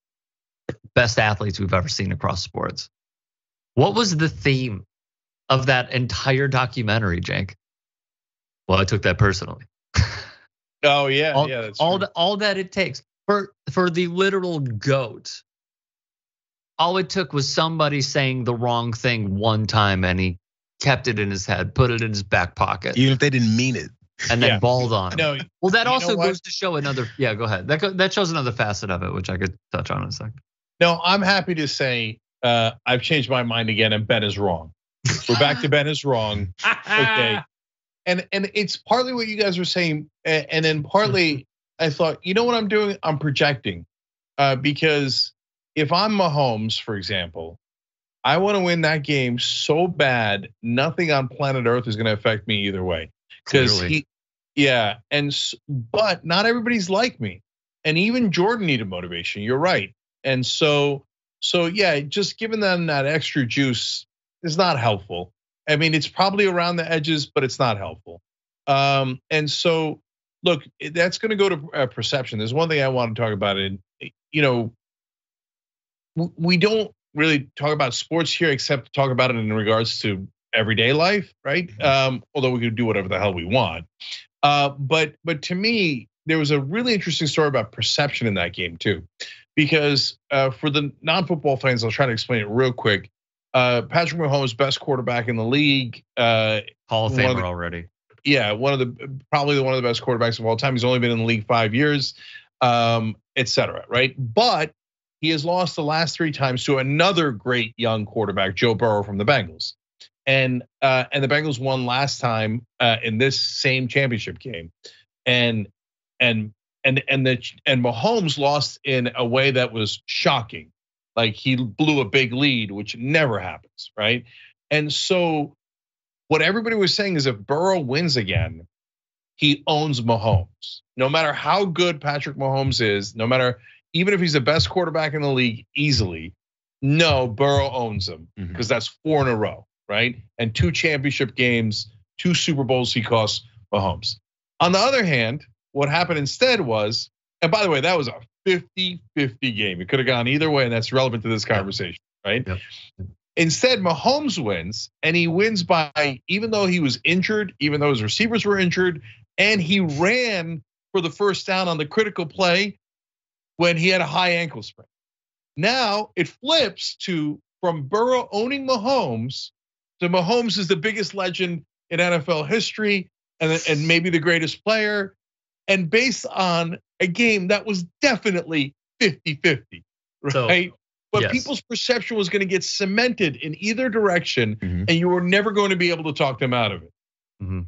best athletes we've ever seen across sports. What was the theme of that entire documentary, Cenk? Well, I took that personally. Oh yeah, all, yeah. all the, all that it takes for for the literal goat. All it took was somebody saying the wrong thing one time, and he kept it in his head, put it in his back pocket, even if they didn't mean it, and then yeah. balled on. Him. No, well, that also goes to show another. Yeah, go ahead. That that shows another facet of it, which I could touch on in a second. No, I'm happy to say uh, I've changed my mind again, and Ben is wrong. We're back to Ben is wrong. Okay, and and it's partly what you guys were saying, and then partly I thought, you know what I'm doing? I'm projecting, uh, because if I'm Mahomes, for example, I want to win that game so bad, nothing on planet Earth is going to affect me either way. Because he, yeah, and but not everybody's like me, and even Jordan needed motivation. You're right. And so, so yeah, just giving them that extra juice is not helpful. I mean, it's probably around the edges, but it's not helpful. Um, and so, look, that's going to go to uh, perception. There's one thing I want to talk about, and you know, we don't really talk about sports here except to talk about it in regards to everyday life, right? Mm-hmm. Um, although we can do whatever the hell we want. Uh, but but to me, there was a really interesting story about perception in that game too because uh, for the non-football fans, I'll try to explain it real quick. Uh, Patrick Mahomes, best quarterback in the league, uh, Hall of Famer the, already. Yeah, one of the probably one of the best quarterbacks of all time. He's only been in the league five years. Um, etc. Right, but he has lost the last three times to another great young quarterback, Joe Burrow from the Bengals, and uh, and the Bengals won last time uh, in this same championship game, and and and and the and Mahomes lost in a way that was shocking, like he blew a big lead, which never happens, right? And so, what everybody was saying is if Burrow wins again, he owns Mahomes. No matter how good Patrick Mahomes is, no matter even if he's the best quarterback in the league easily, no, Burrow owns him because mm-hmm. that's four in a row, right? And two championship games, two Super Bowls he costs Mahomes. On the other hand, what happened instead was, and by the way, that was a 50 50 game. It could have gone either way, and that's relevant to this conversation, right? Yep. Instead, Mahomes wins, and he wins by, even though he was injured, even though his receivers were injured, and he ran for the first down on the critical play when he had a high ankle sprain. Now it flips to from Burrow owning Mahomes to Mahomes is the biggest legend in NFL history and, and maybe the greatest player. And based on a game that was definitely 50 50, right? So, but yes. people's perception was going to get cemented in either direction, mm-hmm. and you were never going to be able to talk them out of it. Mm-hmm.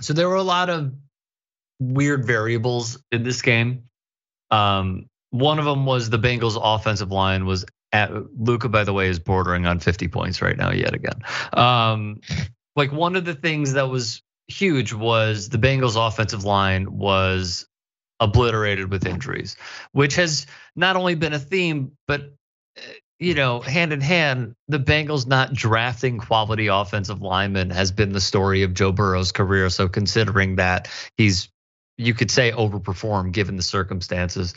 So there were a lot of weird variables in this game. Um, one of them was the Bengals' offensive line was at Luka. By the way, is bordering on 50 points right now yet again. Um, like one of the things that was huge was the Bengals' offensive line was obliterated with injuries, which has not only been a theme, but eh, you know, hand in hand, the Bengals not drafting quality offensive linemen has been the story of Joe Burrow's career. So considering that he's you could say overperformed given the circumstances.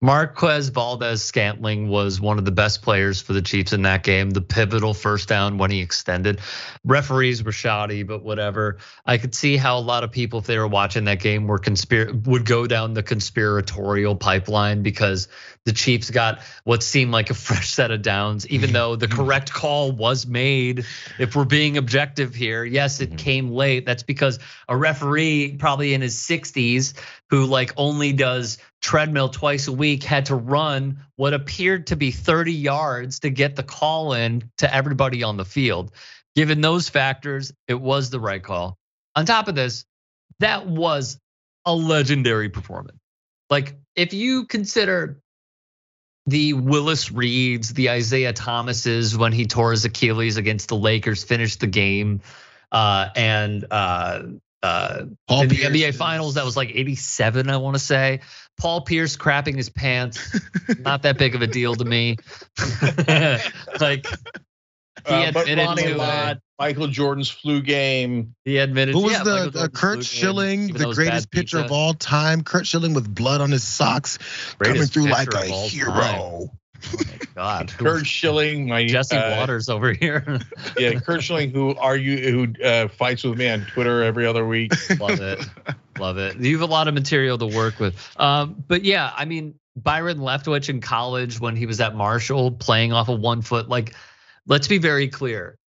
Marquez Valdes-Scantling was one of the best players for the Chiefs in that game. The pivotal first down when he extended. Referees were shoddy, but whatever. I could see how a lot of people, if they were watching that game, were conspir would go down the conspiratorial pipeline because the Chiefs got what seemed like a fresh set of downs, even though the correct call was made. If we're being objective here, yes, it mm-hmm. came late. That's because a referee, probably in his 60s, who like only does treadmill twice a week, had to run what appeared to be 30 yards to get the call in to everybody on the field. Given those factors, it was the right call. On top of this, that was a legendary performance. Like, if you consider the Willis Reeds, the Isaiah Thomases when he tore his Achilles against the Lakers, finished the game, uh, and uh, uh, Paul in the Pierce NBA Finals that was like 87, I want to say. Paul Pierce crapping his pants, not that big of a deal to me. like he uh, admitted to it. Michael Jordan's flu game. He admitted. Who was yeah, the uh, Curt Schilling, game, the greatest pitcher of all time? Curt Schilling with blood on his socks, greatest coming through like a hero. Oh God, Curt Schilling, my Jesse uh, Watters over here. yeah, Curt Schilling, who are you? who uh, fights with me on Twitter every other week. Love it, love it. You have a lot of material to work with. Um, but yeah, I mean Byron Leftwich in college when he was at Marshall playing off of one foot. Like, let's be very clear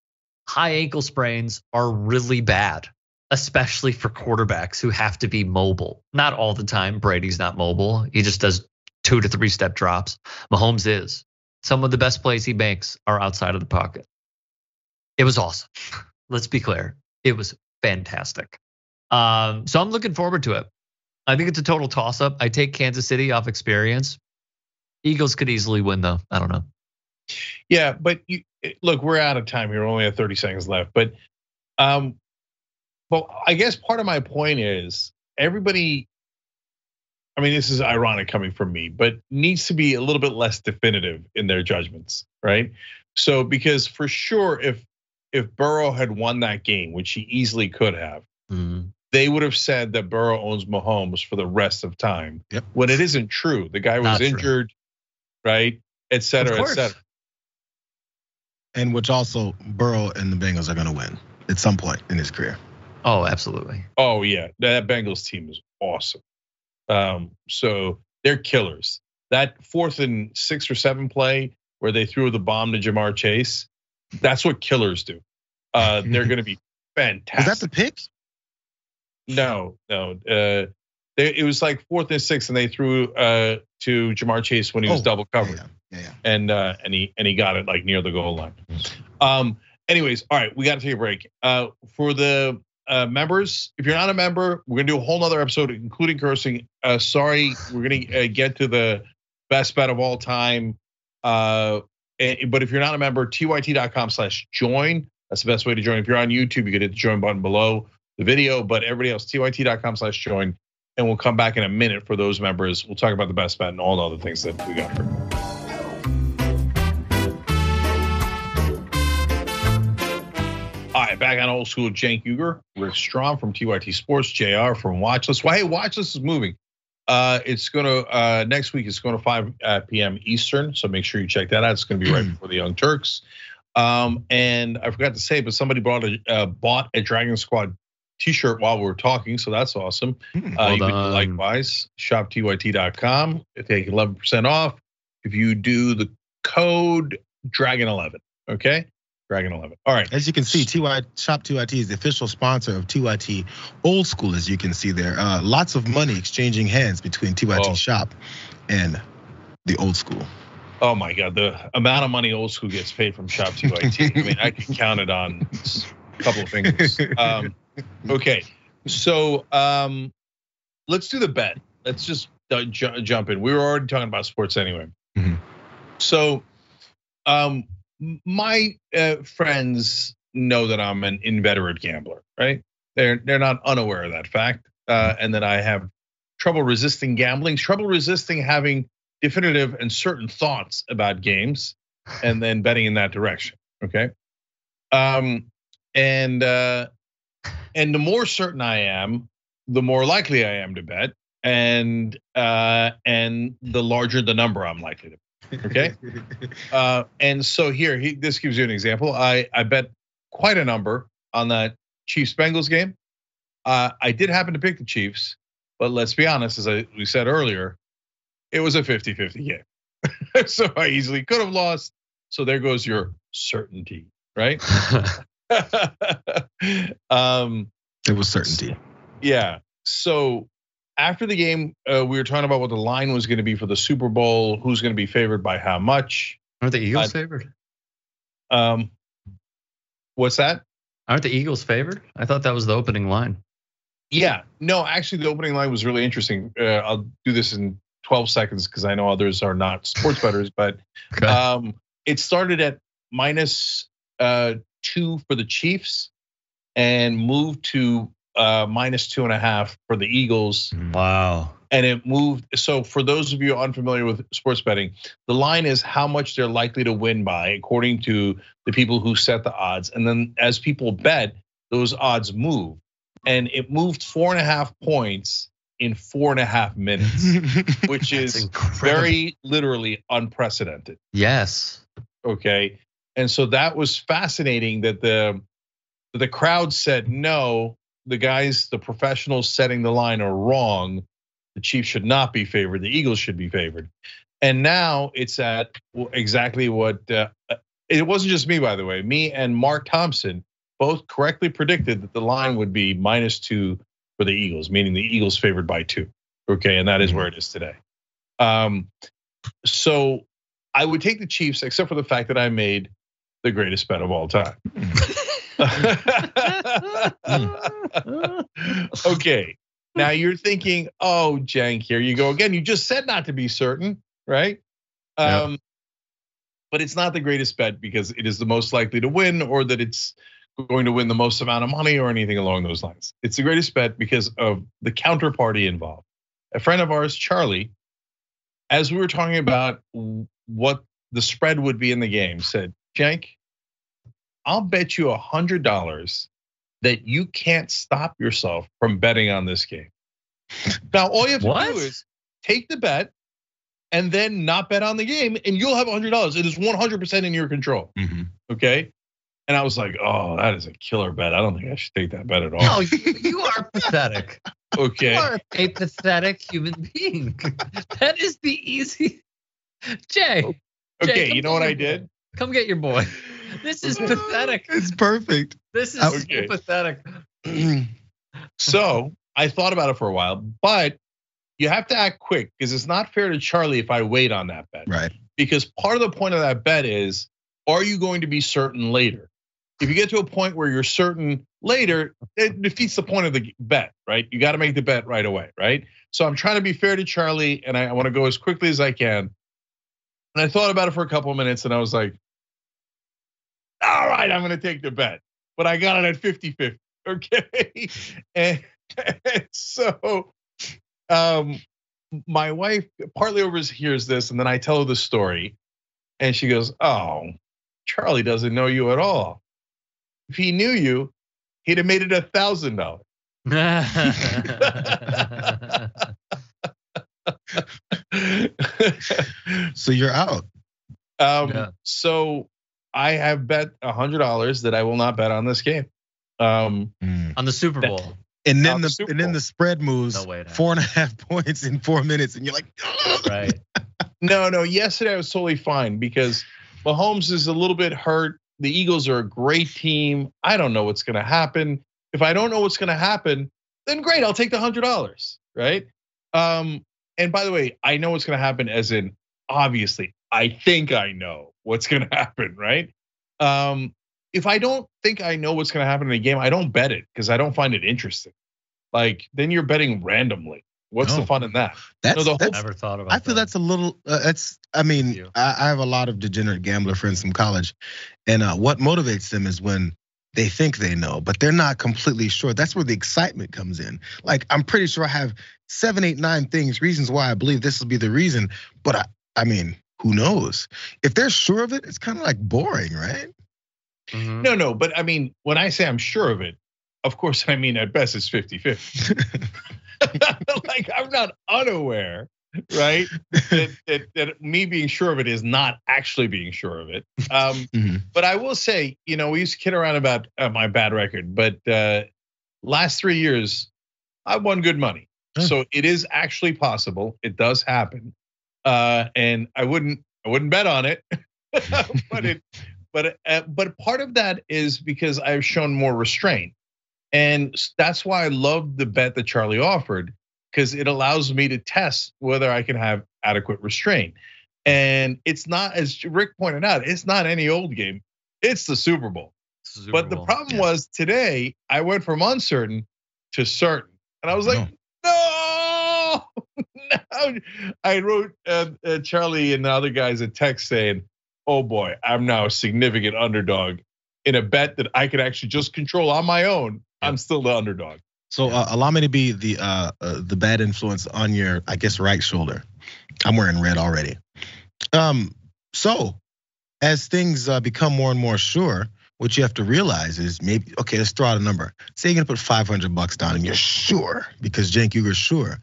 high ankle sprains are really bad, especially for quarterbacks who have to be mobile. Not all the time. Brady's not mobile. He just does two to three step drops. Mahomes is. Some of the best plays he makes are outside of the pocket. It was awesome. Let's be clear. It was fantastic. Um, so I'm looking forward to it. I think it's a total toss up. I take Kansas City off experience. Eagles could easily win though. I don't know. Yeah, but you, look, we're out of time here. We only have 30 seconds left. But um, but I guess part of my point is everybody. I mean, this is ironic coming from me, but needs to be a little bit less definitive in their judgments, right? So because for sure, if if Burrow had won that game, which he easily could have, mm-hmm. they would have said that Burrow owns Mahomes for the rest of time. Yep. When it isn't true, the guy was Not injured, true. right, et cetera, et cetera and which also Burrow and the Bengals are going to win at some point in his career. Oh, absolutely. Oh yeah, that Bengals team is awesome. Um, so they're killers. That fourth and six or seven play where they threw the bomb to Ja'Marr Chase, that's what killers do. Uh, they're going to be fantastic. Is that the pick? No, no. Uh, They, it was like fourth and six, and they threw uh, to Ja'Marr Chase when he was Oh, double covered, Yeah, yeah, yeah. and uh, and he and he got it like near the goal line. Um. Anyways, all right, we got to take a break. Uh, for the uh, members, if you're not a member, we're gonna do a whole nother episode, including cursing. Uh, sorry, we're gonna uh, get to the best bet of all time. Uh, and- but if you're not a member, tyt.com/slash join. That's the best way to join. If you're on YouTube, you can hit the join button below the video. But everybody else, tyt.com/slash join, and we'll come back in a minute for those members. We'll talk about the best bet and all the other things that we got for. Back on old school. Cenk Uygur, Rick Strom from TYT Sports, Jayar from Watchlist. Well, hey, Watchlist is moving. Uh, it's gonna uh, next week. It's going to 5 uh, p.m. Eastern, so make sure you check that out. It's going to be right before the Young Turks. Um, and I forgot to say, but somebody bought a uh, bought a Dragon Squad T-shirt while we were talking, so that's awesome. Hmm. Uh, you can do likewise. Shoptyt.com. Take 11% off if you do the code Dragon11. Okay, Dragon11. All right. As you can see, TY Shop TYT is the official sponsor of TYT Old School. As you can see there, uh, lots of money exchanging hands between TYT Oh. Shop and the Old School. Oh my God, the amount of money old school gets paid from Shop TYT. I mean, I can count it on a couple of fingers. Um, okay, so um, let's do the bet. Let's just uh, ju- jump in. We were already talking about sports anyway. Mhm. So, um, my uh, friends know that I'm an inveterate gambler, right? They're they're not unaware of that fact, uh, and that I have trouble resisting gambling, trouble resisting having definitive and certain thoughts about games, and then betting in that direction. Okay, um, and uh, and the more certain I am, the more likely I am to bet, and uh, and the larger the number I'm likely to. Okay. Uh, and so here, he, this gives you an example. I I bet quite a number on that Chiefs Bengals game. Uh, I did happen to pick the Chiefs, but let's be honest, as I, we said earlier, it was a 50-50 game. so I easily could have lost. So there goes your certainty, right? um, it was certainty. yeah. So after the game, uh, we were talking about what the line was going to be for the Super Bowl, who's going to be favored by how much. Aren't the Eagles favored? Um, what's that? Aren't the Eagles favored? I thought that was the opening line. Yeah, no, actually, the opening line was really interesting. Uh, I'll do this in 12 seconds because I know others are not sports bettors, but um, it started at minus uh, two for the Chiefs and moved to uh, minus two and a half for the Eagles. wow. and it moved. So for those of you unfamiliar with sports betting, the line is how much they're likely to win by, according to the people who set the odds. And then as people bet, those odds move, and it moved four and a half points in four and a half minutes, which is incredible. very literally unprecedented. Yes. Okay, and so that was fascinating that the the crowd said no. The guys, the professionals setting the line are wrong. The Chiefs should not be favored. The Eagles should be favored. And now it's at exactly what uh, it wasn't just me, by the way. Me and Mark Thompson both correctly predicted that the line would be minus two for the Eagles, meaning the Eagles favored by two. Okay, and that is where it is today. Um, so I would take the Chiefs, except for the fact that I made the greatest bet of all time. okay. Now you're thinking, oh, Cenk, here you go again. You just said not to be certain, right? Yeah. Um, but it's not the greatest bet because it is the most likely to win, or that it's going to win the most amount of money, or anything along those lines. It's the greatest bet because of the counterparty involved. A friend of ours, Charlie, as we were talking about what the spread would be in the game, said, Cenk, I'll bet you a hundred dollars that you can't stop yourself from betting on this game. Now, all you have to What? do is take the bet and then not bet on the game, and you'll have a hundred dollars. It is 100% in your control. Mhm. Okay. And I was like, oh, that is a killer bet. I don't think I should take that bet at all. No, you, you are pathetic. Okay. You are a pathetic human being. That is the easy. Jay, Jay, Okay. come You know what I boy. did? Come get your boy. This is pathetic. It's perfect. This is Okay. so pathetic. So I thought about it for a while, but you have to act quick because it's not fair to Charlie if I wait on that bet. Right. Because part of the point of that bet is, are you going to be certain later? If you get to a point where you're certain later, it defeats the point of the bet, right? You got to make the bet right away, right? So I'm trying to be fair to Charlie, and I want to go as quickly as I can. And I thought about it for a couple of minutes, and I was like, all right, I'm going to take the bet. But I got it at 50 50. Okay. and, and so um, my wife partly overhears this, and then I tell her the story, and she goes, "Oh, Charlie doesn't know you at all. If he knew you, he'd have made it a thousand dollars." So you're out. Um, Yeah. So I have bet a hundred dollars that I will not bet on this game. Um, Mm. On the Super Bowl. And then the the and then the spread moves No way four and a half points in four minutes, and you're like, Right. no, no. Yesterday I was totally fine because Mahomes is a little bit hurt. The Eagles are a great team. I don't know what's going to happen. If I don't know what's going to happen, then great. I'll take the hundred dollars, right? Um, and by the way, I know what's going to happen. As in, obviously, I think I know what's going to happen, right? Um, if I don't think I know what's going to happen in a game, I don't bet it because I don't find it interesting. Like then you're betting randomly. What's No. the fun in that? that's No, the whole- that's Never thought about I feel that. that's a little. Uh, that's. I mean, I, I have a lot of degenerate gambler friends from college, and uh, what motivates them is when they think they know, but they're not completely sure. That's where the excitement comes in. Like I'm pretty sure I have seven, eight, nine things, reasons why I believe this will be the reason. But I, I mean, who knows? If they're sure of it, it's kind of like boring, right? Mhm. No, no, but I mean, when I say I'm sure of it, of course, I mean at best it's 50 50. like I'm not unaware, right? that, that, that me being sure of it is not actually being sure of it. Um, Mhm. but I will say, you know, we used to kid around about uh, my bad record, but uh, last three years, I won good money. Huh. So it is actually possible. It does happen, uh, and I wouldn't, I wouldn't bet on it, but it, but uh, but part of that is because I've shown more restraint, and that's why I love the bet that Charlie offered because it allows me to test whether I can have adequate restraint. And it's not, as Rick pointed out, it's not any old game. It's the Super Bowl. Super but the problem yeah. was today I went from uncertain to certain, and I was like, no. I wrote uh, uh, Charlie and the other guys a text saying, "Oh boy, I'm now a significant underdog in a bet that I could actually just control on my own. I'm still the underdog." So uh, allow me to be the uh, uh, the bad influence on your, I guess, right shoulder. I'm wearing red already. Um, so as things uh, become more and more sure, what you have to realize is maybe okay. Let's throw out a number. Say you're gonna put 500 bucks down, and you're sure because Cenk Uygur's sure.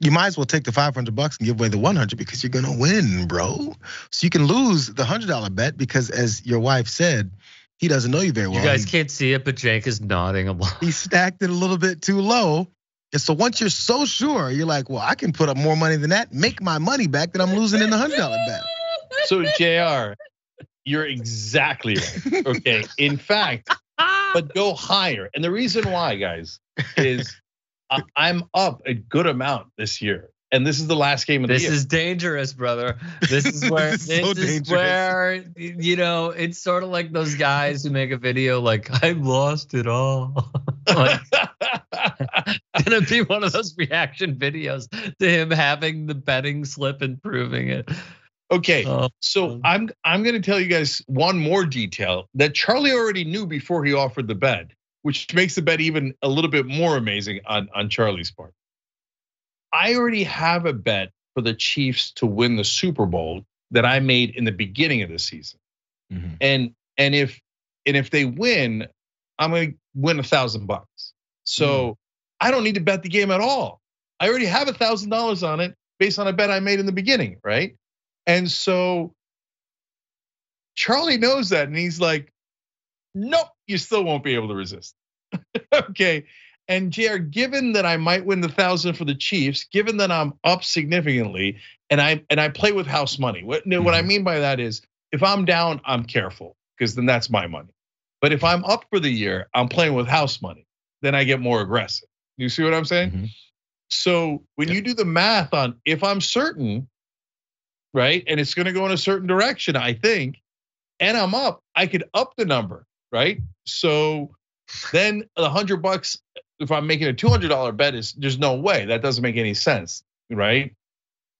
You might as well take the 500 bucks and give away the 100 because you're gonna win, bro. So you can lose the hundred dollar bet because, as your wife said, he doesn't know you very well. You guys He- can't see it, but Jake is nodding a lot. he stacked it a little bit too low. And so once you're so sure, you're like, well, I can put up more money than that, make my money back that I'm losing in the hundred dollar bet. So Jayar. You're exactly right. Okay. In fact, but go higher. And the reason why, guys, is I- I'm up a good amount this year. And this is the last game of the year. This is dangerous, brother. This is where This this, is so is where you know it's sort of like those guys who make a video like I lost it all. like gonna be one of those reaction videos to him having the betting slip and proving it. okay. Oh, So I'm I'm going to tell you guys one more detail that Charlie already knew before he offered the bet, which makes the bet even a little bit more amazing on on Charlie's part. I already have a bet for the Chiefs to win the Super Bowl that I made in the beginning of the season. Mm-hmm. And and if and if they win, I'm going to win a thousand bucks. So mm-hmm. I don't need to bet the game at all. I already have a thousand dollars on it based on a bet I made in the beginning, right? And so Charlie knows that, and he's like, "Nope, you still won't be able to resist." okay. And Jayar, given that I might win the thousand for the Chiefs, given that I'm up significantly, and I and I play with house money. What what I mean by that is, if I'm down, I'm careful because then that's my money. But if I'm up for the year, I'm playing with house money. Then I get more aggressive. You see what I'm saying? Mhm. So when you do the math on if I'm certain, right, and it's going to go in a certain direction, I think, and I'm up, I could up the number, right? So then the hundred bucks, if I'm making a two hundred dollar bet, is there's no way that doesn't make any sense, right?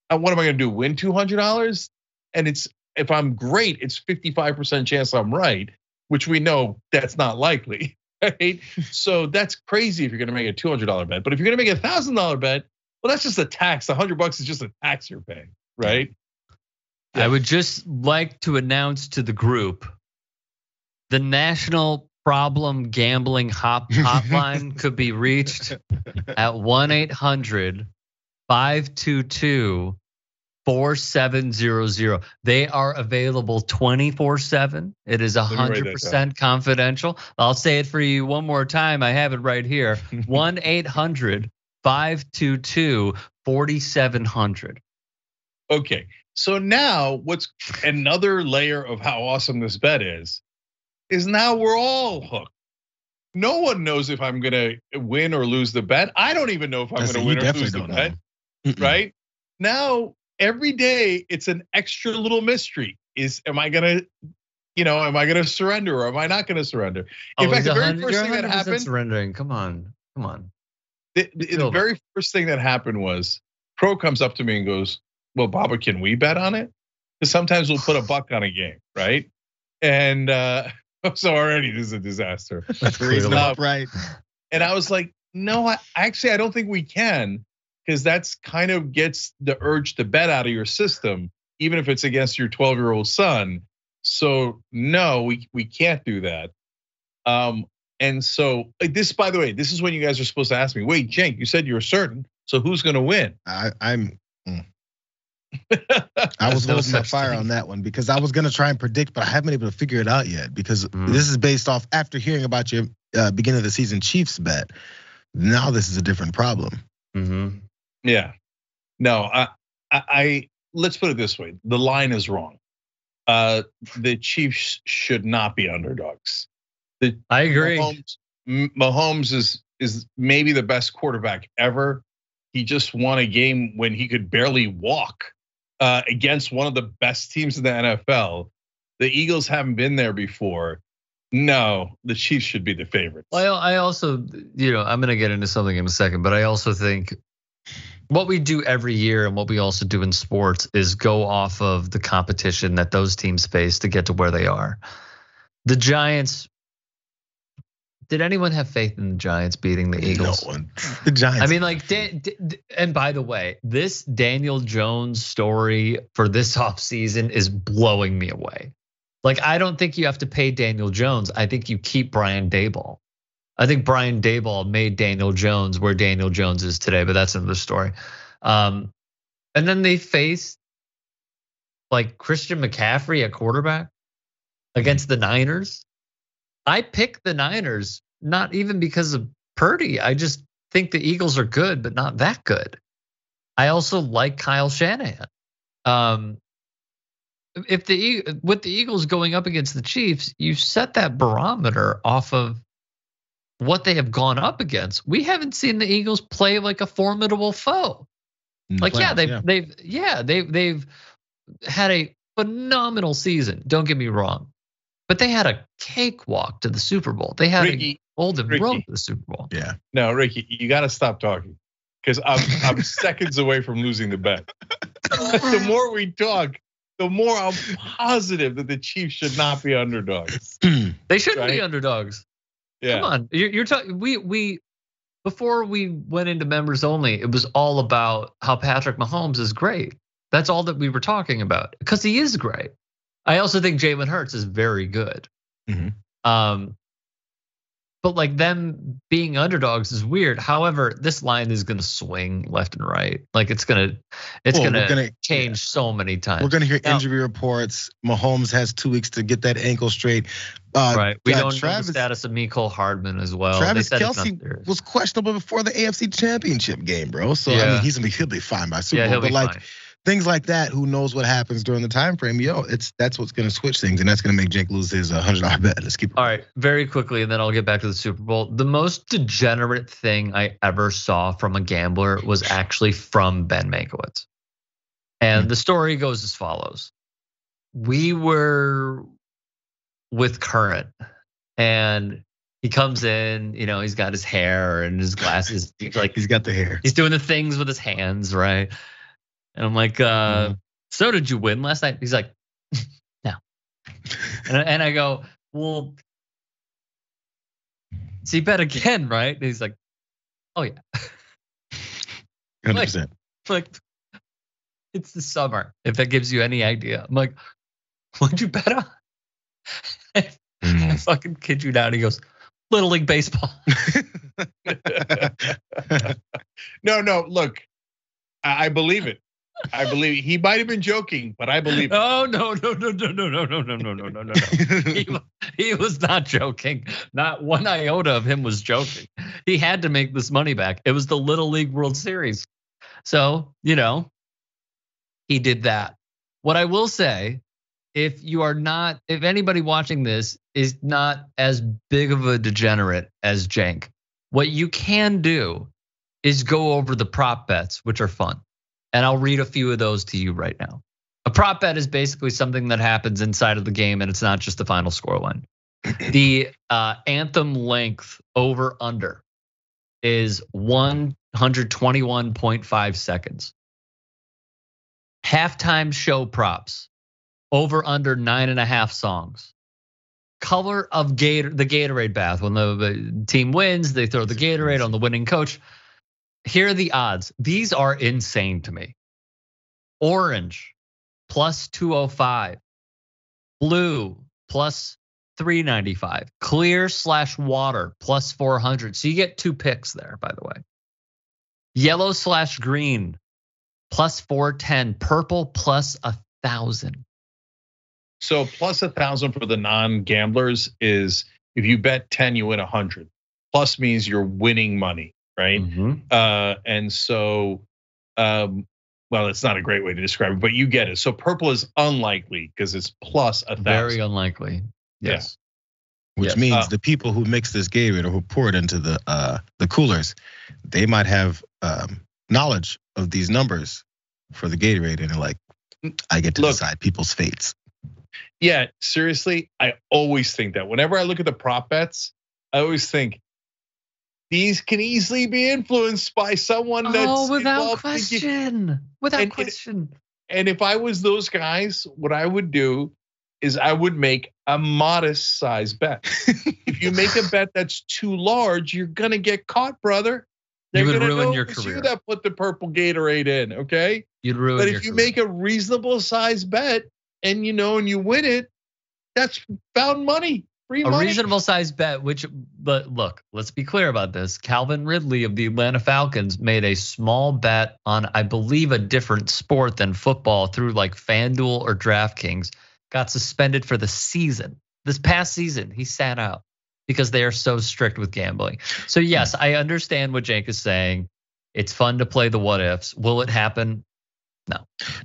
And what am I going to do? Win two hundred dollars? And it's if I'm great, it's fifty five percent chance I'm right, which we know that's not likely. Right? so that's crazy if you're going to make a two hundred dollar bet. But if you're going to make a thousand dollar bet, well, that's just a tax. A hundred bucks is just a tax you're paying, right? I would just like to announce to the group the National Problem Gambling Hop Hotline could be reached at 1 800 522 4700. They are available 24 7. It is me 100% confidential. I'll say it for you one more time. I have it right here 1 800 522 4700. Okay. So now what's another layer of how awesome this bet is, is now we're all hooked. No one knows if I'm gonna win or lose the bet. I don't even know if I'm That's gonna win or lose the bet. Mm-mm. Right? Now every day it's an extra little mystery. Is am I gonna, you know, am I gonna surrender or am I not gonna surrender? In Oh, fact, the very first thing that happened, surrendering. Come on. Come on. the, the- the very first thing that happened was Pro comes up to me and goes, "Well, Baba, can we bet on it? Because sometimes we'll put a buck on a game, right?" And uh, so already this is a disaster. Raising them Uh, up right. And I was like, "No, I, actually, I don't think we can, because that's kind of gets the urge to bet out of your system, even if it's against your 12 year old son. So no, we we can't do that." Um, and so this, by the way, this is when you guys are supposed to ask me, wait, Cenk, you said you were certain. So who's gonna win? I, I'm. I was no holding my fire thing. on that one because I was gonna try and predict, but I haven't been able to figure it out yet because Mm. this is based off after hearing about your uh, beginning of the season Chiefs bet. Now this is a different problem. Mm-hmm. yeah. No, I, I, I let's put it this way. The line is wrong. Uh, the Chiefs should not be underdogs. I agree. Mahomes, Mahomes is is maybe the best quarterback ever. He just won a game when he could barely walk Uh, against one of the best teams in the NFL. The Eagles haven't been there before. No, the Chiefs should be the favorites. Well, I also, you know, I'm going to get into something in a second, but I also think what we do every year and what we also do in sports is go off of the competition that those teams face to get to where they are. The Giants. Did anyone have faith in the Giants beating the Eagles? No one. The Giants. I mean, like, Dan, D- D- and by the way, this Daniel Jones story for this offseason is blowing me away. Like, I don't think you have to pay Daniel Jones. I think you keep Brian Daboll. I think Brian Daboll made Daniel Jones where Daniel Jones is today, but that's another story. Um, and then they faced like Christian McCaffrey at quarterback against the Niners. I pick the Niners not even because of Purdy. I just think the Eagles are good, but not that good. I also like Kyle Shanahan. Um, if the with the Eagles going up against the Chiefs, you set that barometer off of what they have gone up against. We haven't seen the Eagles play like a formidable foe. Like yeah, they've they've yeah they've they've had a phenomenal season. Don't get me wrong, but they had a cakewalk to the Super Bowl. They had a Ricky, golden Ricky. road to the Super Bowl. Yeah. no, Ricky, you got to stop talking because I'm I'm seconds away from losing the bet. the more we talk, the more I'm positive that the Chiefs should not be underdogs. They shouldn't be underdogs. Yeah. Come on, you're, you're talking. We we before we went into members only, it was all about how Patrick Mahomes is great. That's all that we were talking about because he is great. I also think Jalen Hurts is very good. Mhm. Um, but like them being underdogs is weird. However, this line is going to swing left and right. Like it's gonna, it's Well, gonna, gonna- change so many times. We're gonna hear Now- injury reports. Mahomes has two weeks to get that ankle straight. Uh, right. We uh, don't know the status of Mecole Hardman as well. They Travis Kelce was questionable before the AFC Championship game, bro. So I mean, he's gonna be he'll be fine by Super yeah, Bowl. he'll but be like fine. Things like that. Who knows what happens during the time frame? Yo, it's that's what's gonna switch things, and that's gonna make Jake lose his uh, hundred dollar bet. Let's keep. All right, very quickly, and then I'll get back to the Super Bowl. The most degenerate thing I ever saw from a gambler was actually from Ben Mankiewicz, and the story goes as follows: We were with Current, and he comes in, you know, he's got his hair and his glasses, like He's got the hair. he's doing the things with his hands, right? And I'm like, uh, so did you win last night? He's like, no. And, I- and I go, well, so you bet again, right? And he's like, oh yeah. Hundred percent. like, it's the summer. If that gives you any idea, I'm like, what'd you bet on? I fucking kid you not. He goes, Little League Baseball. no, no, look, I I believe it. I believe he might have been joking, but I believe. Oh no no no no no no no no no no no no no. He, he was not joking. Not one iota of him was joking. He had to make this money back. It was the Little League World Series. So, you know, he did that. What I will say, if you are not, if anybody watching this is not as big of a degenerate as Cenk, what you can do is go over the prop bets, which are fun. And I'll read a few of those to you right now. A prop bet is basically something that happens inside of the game and it's not just the final score line. the uh, anthem length over under is 121.5 seconds. Halftime show props over under nine and a half songs. Color of Gator, the Gatorade bath. When the, the team wins, they throw the Gatorade on the winning coach. Here are the odds. These are insane to me. Orange plus 205. Blue plus 395. Clear slash water plus 400. So you get two picks there, by the way. Yellow slash green plus 410. Purple plus a thousand. So plus a thousand for the non-gamblers is if you bet ten, you win hundred. Plus means you're winning money, right? Uh, and so, um, well, it's not a great way to describe it, but you get it. So purple is unlikely because it's plus a thousand. Very thousand. unlikely. Yeah. Yes. Which Yeah. means Uh, the people who mix this Gatorade or who pour it into the uh, the coolers, they might have um, knowledge of these numbers for the Gatorade, and they're like, I get to Look. decide people's fates. Yeah, seriously, I always think that. Whenever I look at the prop bets, I always think these can easily be influenced by someone oh, that's Oh, without involved in the- question. Without And question. And if I was those guys, what I would do is I would make a modest size bet. if you make a bet that's too large, you're gonna get caught, brother. You would ruin your career. You that put the purple Gatorade in, okay? You'd ruin But if you career. make a reasonable size bet and you know and you win it, that's found money, free a money. reasonable size bet, which, but look, let's be clear about this. Calvin Ridley of the Atlanta Falcons made a small bet on, I believe, a different sport than football through like FanDuel or DraftKings, got suspended for the season. This past season, he sat out because they are so strict with gambling. So, yes, I understand what Jake is saying. It's fun to play the what ifs. Will it happen? No,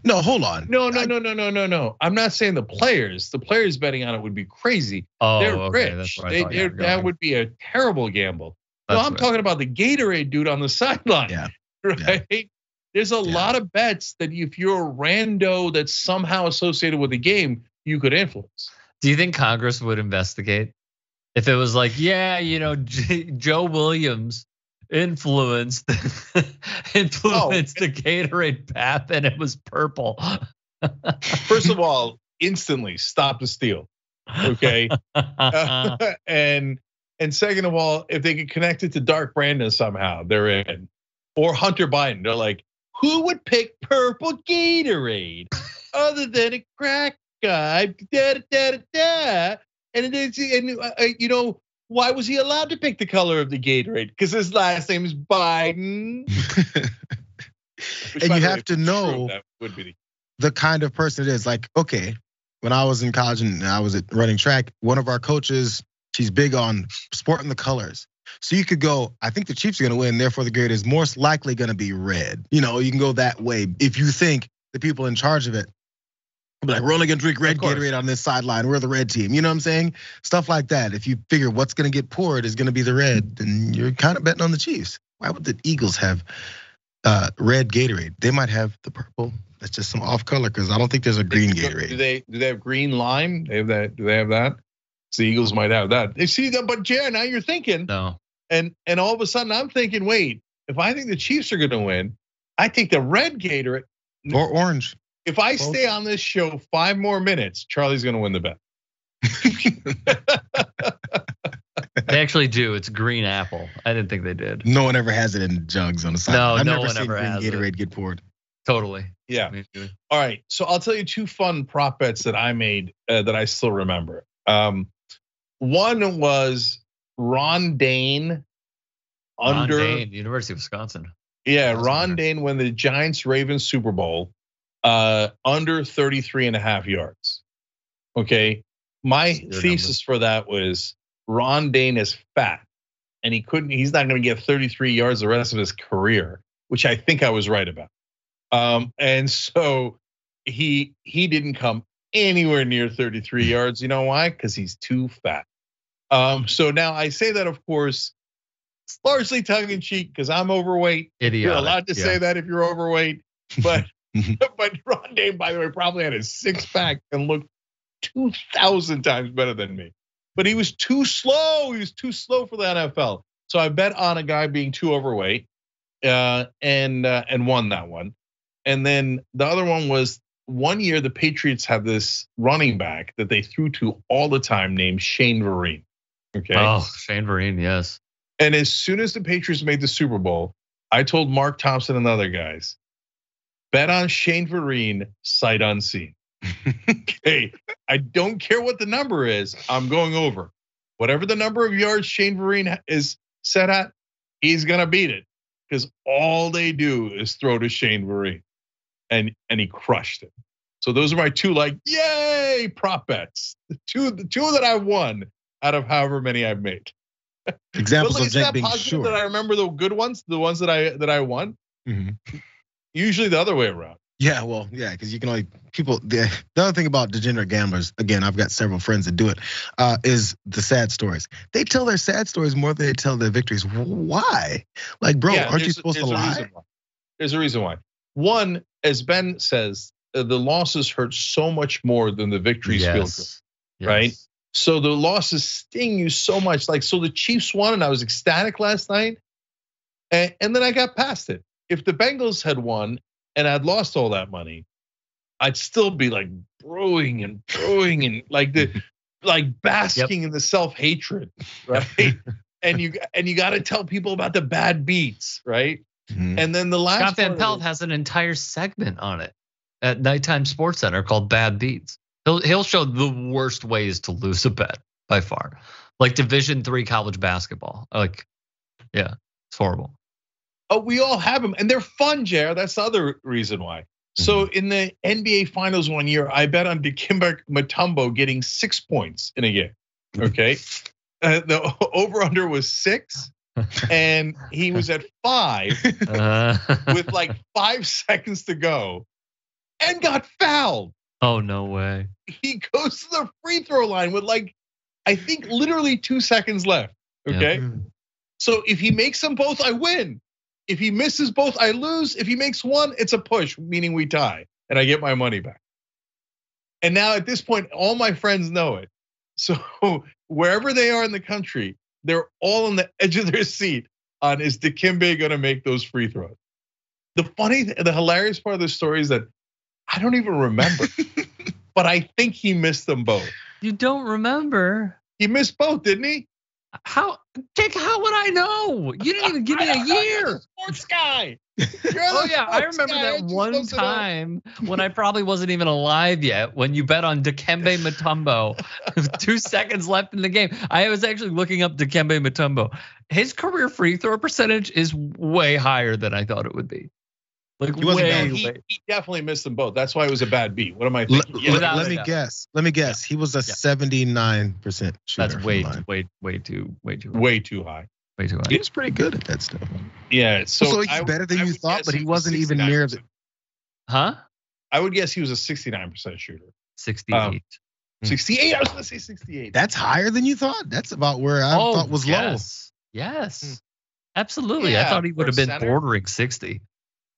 No, hold on. No, no, no, no, no, no, no. I'm not saying the players. The players betting on it would be crazy. Oh, They're okay. rich. That's what they, thought, they're, were that would be a terrible gamble. No, I'm what- talking about the Gatorade dude on the sideline. Yeah. Right. There's a Yeah. lot of bets that if you're a rando that's somehow associated with the game, you could influence. Do you think Congress would investigate if it was like, yeah, you know, J- Joe Williams influenced influenced the Gatorade path and it was purple? First of all, instantly stop the steal. Okay. and and second of all, if they could connect it to Dark Brandon somehow, they're in. Or Hunter Biden, they're like, who would pick purple Gatorade other than a crack guy? Da, da, da, da, da. And, it's, and uh, uh, you know, why was he allowed to pick the color of the Gatorade? Because his last name is Biden. And you have way, to if it's true, know- that would be the the kind of person it is. Like, okay, when I was in college and I was at running track, one of our coaches, she's big on sporting the colors. So you could go, I think the Chiefs are gonna win, therefore the grade is most likely gonna be red. You know, you can go that way if you think the people in charge of it. Be like, we're only gonna drink red Gatorade on this sideline. We're the red team. You know what I'm saying? Stuff like that. If you figure what's gonna get poured is gonna be the red, then you're kind of betting on the Chiefs. Why would the Eagles have uh, red Gatorade? They might have the purple. That's just some off color because I don't think there's a green Gatorade. Do Gatorade. they do they have green lime? They have that. Do they have that? So the Eagles might have that. They see that, but Jared, now you're thinking, No. and and all of a sudden I'm thinking, wait, if I think the Chiefs are going to win, I take the red Gatorade. Or orange. If I Both. stay on this show five more minutes, Charlie's going to win the bet. They actually do. It's green apple. I didn't think they did. No one ever has it in jugs on the side. No, I've no never one seen ever green has it. Gatorade get poured. Totally. Yeah. All right. So I'll tell you two fun prop bets that I made uh, that I still remember. Um, one was Ron Dayne Ron under Dayne, University of Wisconsin. yeah Awesome Ron winner. Dayne when the Giants Ravens Super Bowl uh, under 33 and a half yards. Okay. My thesis for that was Ron Dayne is fat and he couldn't he's not going to get 33 yards the rest of his career, which I think I was right about. Um, and so he he didn't come anywhere near 33 yards. You know why? Because he's too fat. Um, so now I say that, of course, largely tongue in cheek because I'm overweight. Idiotic. You're allowed to yeah. say that if you're overweight, but but Ron Dayne, by the way, probably had a six pack and looked two thousand times better than me. But he was too slow. He was too slow for the NFL. So I bet on a guy being too overweight, uh, and uh, and won that one. And then the other one was one year the Patriots have this running back that they threw to all the time named Shane Vereen. Okay. Oh, Shane Vereen, yes. And as soon as the Patriots made the Super Bowl, I told Mark Thompson and the other guys, bet on Shane Vereen, sight unseen. okay, I don't care what the number is, I'm going over. Whatever the number of yards Shane Vereen is set at, he's gonna beat it because all they do is throw to Shane Vereen, and and he crushed it. So those are my two like yay prop bets, the two the two that I won out of however many I've made. Examples of Jake that being sure. that I remember the good ones, the ones that I that I won. Mhm. Usually the other way around. Yeah, well, yeah, because you can only people. The, the other thing about degenerate gamblers, again, I've got several friends that do it, uh, is the sad stories. They tell their sad stories more than they tell their victories. Why? Like, bro, Yeah, aren't you supposed to there's lie? why. There's a reason why. One, as Ben says, uh, the losses hurt so much more than the victories feel good. Yes. right? So the losses sting you so much. Like, so the Chiefs won, and I was ecstatic last night, and, and then I got past it. If the Bengals had won and I'd lost all that money, I'd still be like brewing and brewing and like the like basking in the self hatred, right? and you and you got to tell people about the bad beats, right? Mhm. And then the last Scott Van Pelt has an entire segment on it at Nighttime Sports Center called Bad Beats. He'll he'll show the worst ways to lose a bet by far, like Division three college basketball. Like, yeah, it's horrible. Oh, we all have them, and they're fun, Jared. That's the other reason why. So in the NBA Finals one year, I bet on Dikembe Mutombo getting six points in a game. Okay, uh, the over under was six, and he was at five Uh, with like five seconds to go, and got fouled. oh no way. He goes to the free throw line with like, I think literally two seconds left. Okay. So if he makes them both, I win. If he misses both, I lose. If he makes one, it's a push, meaning we tie, and I get my money back. And now at this point, all my friends know it. So wherever they are in the country, they're all on the edge of their seat on is Dikembe going to make those free throws? The funny, the hilarious part of the story is that I don't even remember, but I think he missed them both. You don't remember He missed both, didn't he? How? Dick, how would I know? You didn't even give me a year. Sports guy. Oh yeah, I remember guy. that one supposed to know? time when I probably wasn't even alive yet when you bet on Dikembe Mutombo. Two seconds left in the game. I was actually looking up Dikembe Mutombo. His career free throw percentage is way higher than I thought it would be. Like He wasn't way, bad. he, he definitely missed them both. That's why it was a bad beat. What am I Let, thinking? Yeah, let- let me doubt. guess. Let me guess. He was a Yeah. 79% shooter. That's way, from too, way, way too, way too, high, way too high. way too high. He was pretty good at that stuff. Yeah. So, So, he's I- better than I you thought, but he was wasn't even near the. Huh? I would guess he was a 69% shooter. 68. Um, 68. I was gonna say 68. That's higher than you thought. That's about where I oh, thought was low. yes. Yes. Absolutely. I thought he would have been center. bordering 60.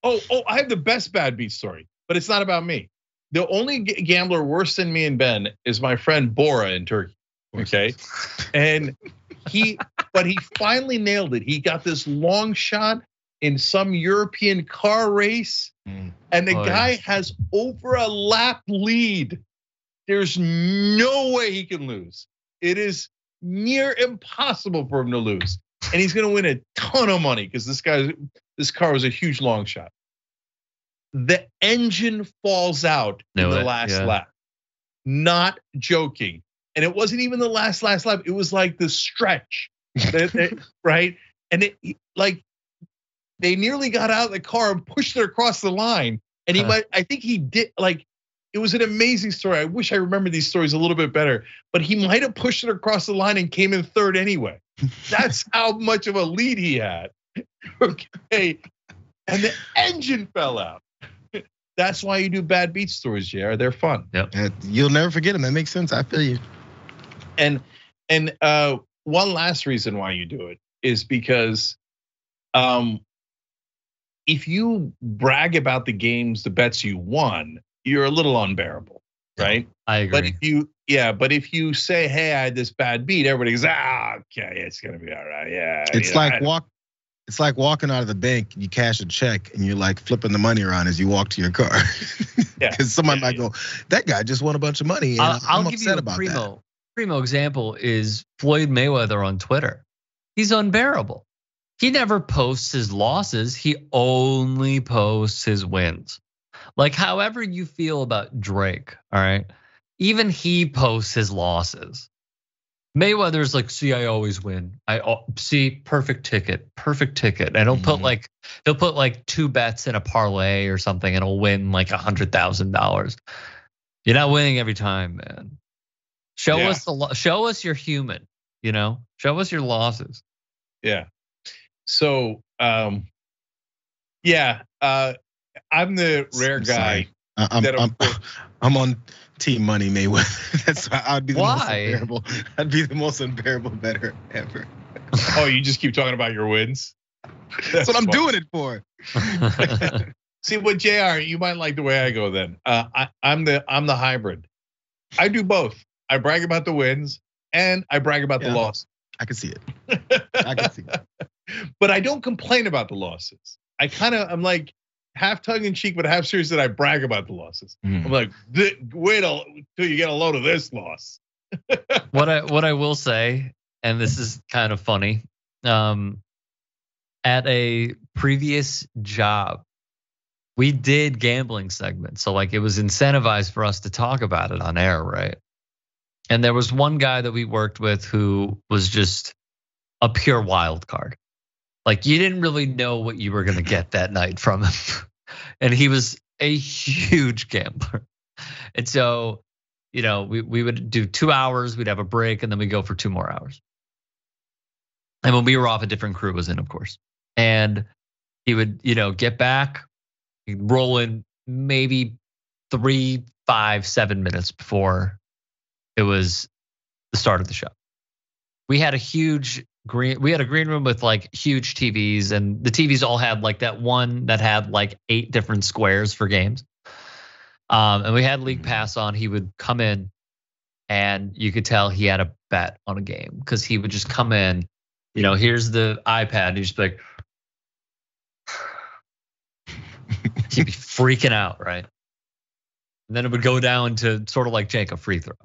Oh, oh, I have the best bad beat story, but it's not about me. The only gambler worse than me and Ben is my friend Bora in Turkey. Okay. And he, but he finally nailed it. He got this long shot in some European car race, Mm. and the Oh, guy yeah. has over a lap lead. There's no way he can lose. It is near impossible for him to lose. And he's gonna win a ton of money because this guy, this car was a huge long shot. The engine falls out in the it, last yeah. lap. Not joking. And it wasn't even the last last lap. It was like the stretch, That- that- right? And it like they nearly got out of the car and pushed it across the line. And he Huh. might, I think he did like it was an amazing story. I wish I remember these stories a little bit better, but he might have pushed it across the line and came in third anyway. That's how much of a lead he had. Okay. And the engine fell out. That's why you do bad beat stories, JR. They're fun. Uh, You'll never forget them. That makes sense. I feel you. And and uh one last reason why you do it is because um if you brag about the games, the bets you won, you're a little unbearable, right? I agree. But if you, yeah, but if you say, "Hey, I had this bad beat," everybody goes, "Ah, okay, it's gonna be all right." Yeah, It's you know, like I- walk. It's like walking out of the bank. and You cash a check and you're like flipping the money around as you walk to your car. Yeah. Because somebody might go, "That guy just won a bunch of money." And I'll, I'll I'm give upset you a about primo primo example is Floyd Mayweather on Twitter. He's unbearable. He never posts his losses. He only posts his wins. Like however you feel about Drake, all right? Even he posts his losses. Mayweather's like, see, I always win. I see perfect ticket, perfect ticket. And he'll put Mhm. like he'll put like two bets in a parlay or something, and he'll win like a hundred thousand dollars. You're not winning every time, man. Show Yeah. us the lo- show us you're human. You know, show us your losses. yeah. So, um, yeah, uh, I'm the rare I'm guy. sorry. I- I'm, I'm, I'm on Team Money Mayweather. That's why I'd be the most unbearable. I'd be the most unbearable better ever. Oh, you just keep talking about your wins. That's what I'm funny. doing it for. See, what Jr. You might like the way I go. Then uh, I, I'm the I'm the hybrid. I do both. I brag about the wins and I brag about Yeah. the loss. I can see it. I can see it. but I don't complain about the losses. I kind of I'm like half tongue in cheek, but half serious that I brag about the losses. I'm like, wait till till you get a load of this loss. what I what I will say, and this is kind of funny. Um, at a previous job, we did gambling segments, so like it was incentivized for us to talk about it on air, right? And there was one guy that we worked with who was just a pure wild card. Like you didn't really know what you were gonna get that night from him, and he was a huge gambler. And so you know, we, we would do two hours, we'd have a break, and then we'd go for two more hours. And when we were off, a different crew was in, of course. And he would, you know, get back, roll in maybe three, five, seven minutes before it was the start of the show. We had a huge green, we had a green room with like huge TVs, and the TVs all had like that one that had like eight different squares for games. Um, and we had League Pass on. He would come in, and you could tell he had a bet on a game because he would just come in. You know, here's the iPad. And he'd just be like, he'd be freaking out, right? And then it would go down to sort of like Jake a free throw,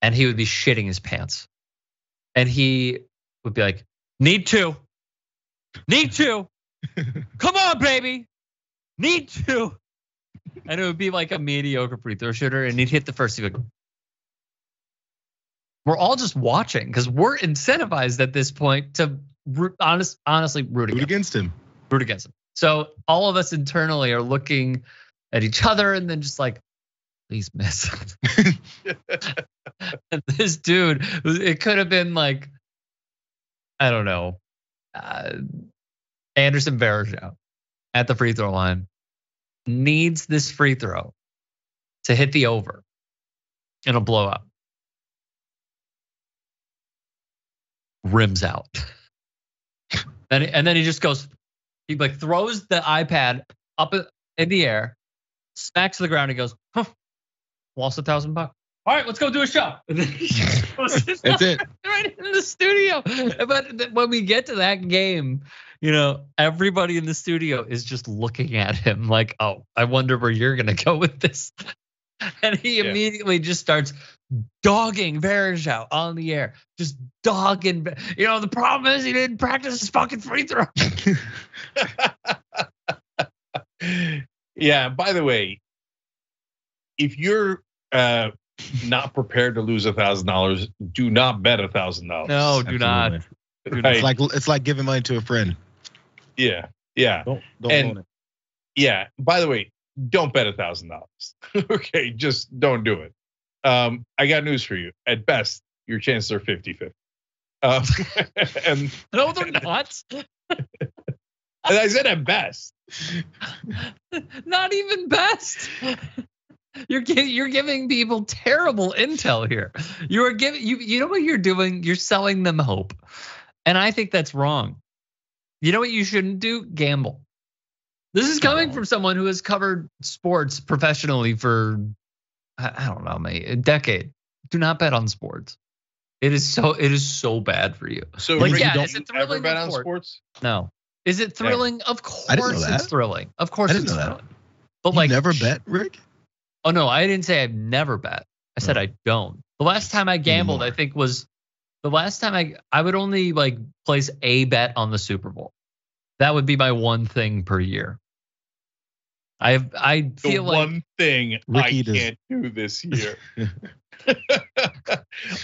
and he would be shitting his pants, and he would be like, "Need to, need to, come on, baby, need to. and it would be like a mediocre free throw shooter, and he'd hit the first. He'd we're all just watching because we're incentivized at this point to root, honest, honestly root Root against, against him. root against him. So all of us internally are looking at each other and then just like, please miss. and this dude, it could have been like, I don't know, uh, Anderson Varejao at the free throw line needs this free throw to hit the over in a blowout. Rims out. then and then he just goes, he like throws the iPad up in the air, smacks the ground, and goes, huh, lost a thousand bucks. All right, let's go do a show. And then he just goes That's it. right in the studio. But when we get to that game, you know, everybody in the studio is just looking at him like, oh, I wonder where you're going to go with this. And he Yeah. immediately just starts dogging Varejao on the air, just dogging. You know, the problem is he didn't practice his fucking free throw. yeah. By the way, if you're uh, not prepared to lose a thousand dollars, do not bet a thousand dollars. No, do not. Absolutely. Do not. It's like it's like giving money to a friend. Yeah. Yeah. Don't don't And- own it. Yeah. By the way, don't bet a thousand dollars. Okay, just don't do it. Um, I got news for you. At best, your chances are 50-50. Um, and, No, they're not. and I said at best. Not even best. You're you're giving people terrible intel here. You are giving you you know what you're doing? You're selling them hope, and I think that's wrong. You know what you shouldn't do? Gamble. This is coming No. from someone who has covered sports professionally for I don't know, mate, a decade. Do not bet on sports. It is so it is so bad for you. So Like, Rick, yeah, you is it ever througling bet on sports? No. Is it thrilling? Of didn't know course it's thrilling. Of course I didn't it's know that. thrilling. But You like never bet, Rick? Oh no, I didn't say I've never bet. I said Oh. I don't. The last time I gambled, I think was the last time I I would only like place a bet on the Super Bowl. That would be my one thing per year. I I The feel like one thing Ricky I does- can't do this year.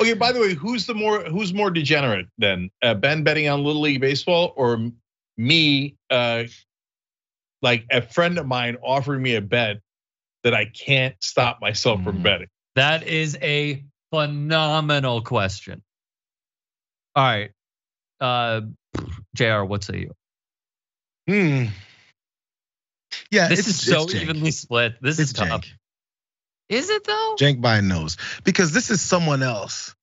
okay, by the way, who's the more who's more degenerate then? Uh, ben betting on Little League baseball or me uh like a friend of mine offering me a bet that I can't stop myself from Mhm. betting. that is a phenomenal question. All right. Uh JR, what say you? Hmm. Yeah, This it's, is so it's Cenk. evenly split. This It's is tough. Cenk. Is it though? Cenk Biden knows because this is someone else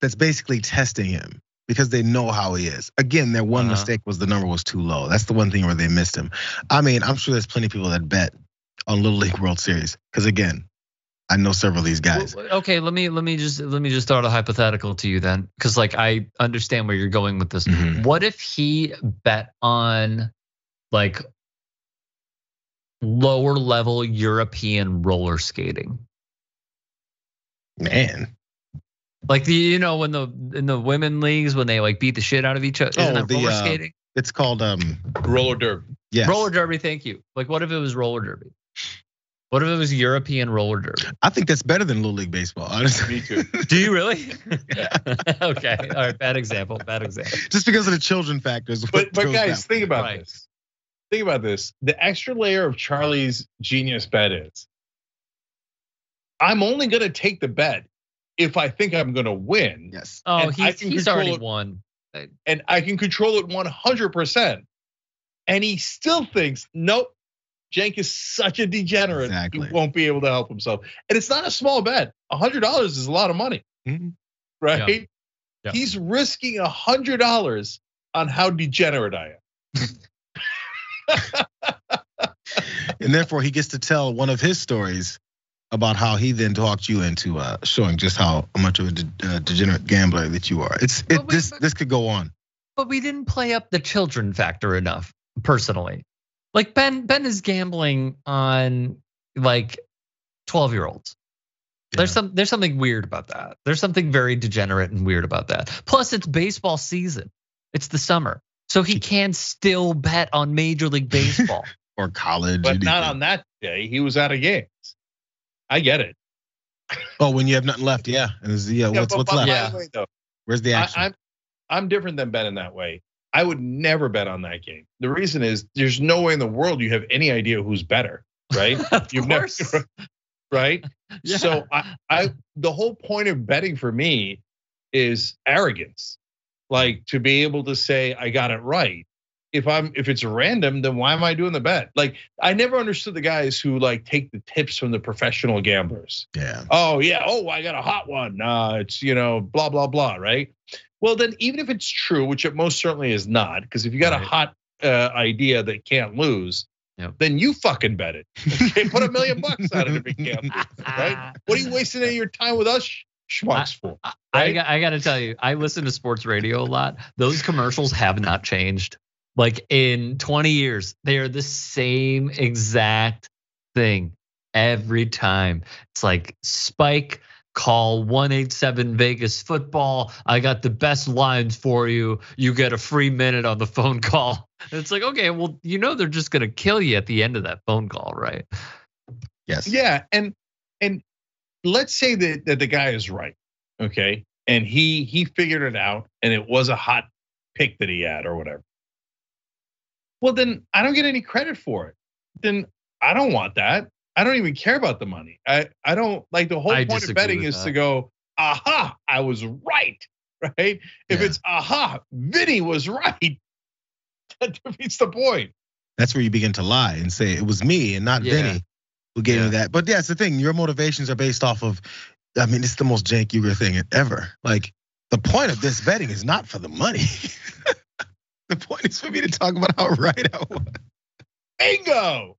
that's basically testing him because they know how he is. Again, their one Uh-huh. mistake was the number was too low. That's the one thing where they missed him. I mean, I'm sure there's plenty of people that bet on Little League World Series because again, I know several of these guys. Well, Okay, let me let me just let me just start a hypothetical to you then, because like I understand where you're going with this. Mhm. What if he bet on like lower level European roller skating? Man, Like the you know when the in the women leagues when they like beat the shit out of each other, isn't Oh, that the, roller uh, skating? it's called um. Roller derby. Yes. Roller derby, thank you. Like what if it was roller derby? What if it was European roller derby? I think that's better than Little League baseball, honestly. Me too. Do you really? okay, all right, bad example, bad example. Just because of the children factors. But but guys, down. think about Right. this. Think about this. The extra layer of Charlie's genius bet is I'm only gonna take the bet if I think I'm gonna win. yes. Oh, he's, he's already it. won. and I can control it 100%. And he still thinks, nope, Cenk is such a degenerate. Exactly. He won't be able to help himself. And it's not a small bet. $100 is a lot of money, Mhm. right? Yeah. He's risking $100 on how degenerate I am. and therefore he gets to tell one of his stories about how he then talked you into uh, showing just how much of a de- uh, degenerate gambler that you are. It's it, But wait, this this could go on. But we didn't play up the children factor enough, personally. Like Ben, Ben is gambling on like 12 year olds. There's some there's something weird about that. There's something very degenerate and weird about that. Plus, it's baseball season. It's the summer. So he can still bet on Major League Baseball. Or college. But not on that day. He was out of games. I get it. Oh, when you have nothing left, yeah. And it's, yeah, Yeah, what's what's left? Yeah. way, though, Where's the I, action? I'm I'm different than Ben in that way. I would never bet on that game. The reason is there's no way in the world you have any idea who's better, right? of You've never- course. right? Yeah. So I, I the whole point of betting for me is arrogance. Like to be able to say I got it right. if I'm if it's random, then why am I doing the bet? Like I never understood the guys who like take the tips from the professional gamblers. Yeah. Oh yeah, oh I got a hot one. Uh, it's you know blah blah blah, right? Well then, even if it's true, which it most certainly is not, because if you got Right. a hot uh, idea that can't lose, Yep. then you fucking bet it. Okay, put a million bucks on it if can't lose, right? What are you wasting any of your time with us schmucks for? I, Right? got, I got to tell you, I listen to sports radio a lot. Those commercials have not changed. Like in 20 years, they are the same exact thing every time. It's like Spike, call 187 Vegas football. I got the best lines for you. You get a free minute on the phone call. And it's like, okay, well, you know, they're just going to kill you at the end of that phone call, right? Yes. Yeah, and and let's say that that the guy is right, okay, and he he figured it out, and it was a hot pick that he had or whatever. Well, then I don't get any credit for it. Then I don't want that. I don't even care about the money. I I don't like the whole I point of betting is that. to go, aha, I was right, right? If Yeah. it's aha, Vinny was right, that defeats the point. That's where you begin to lie and say it was me and not Yeah. Vinny who gave Yeah. me that. But yeah, it's the thing. Your motivations are based off of. I mean, it's the most Cenk Uygur thing ever. Like the point of this betting is not for the money. the point is for me to talk about how right I was. Bingo.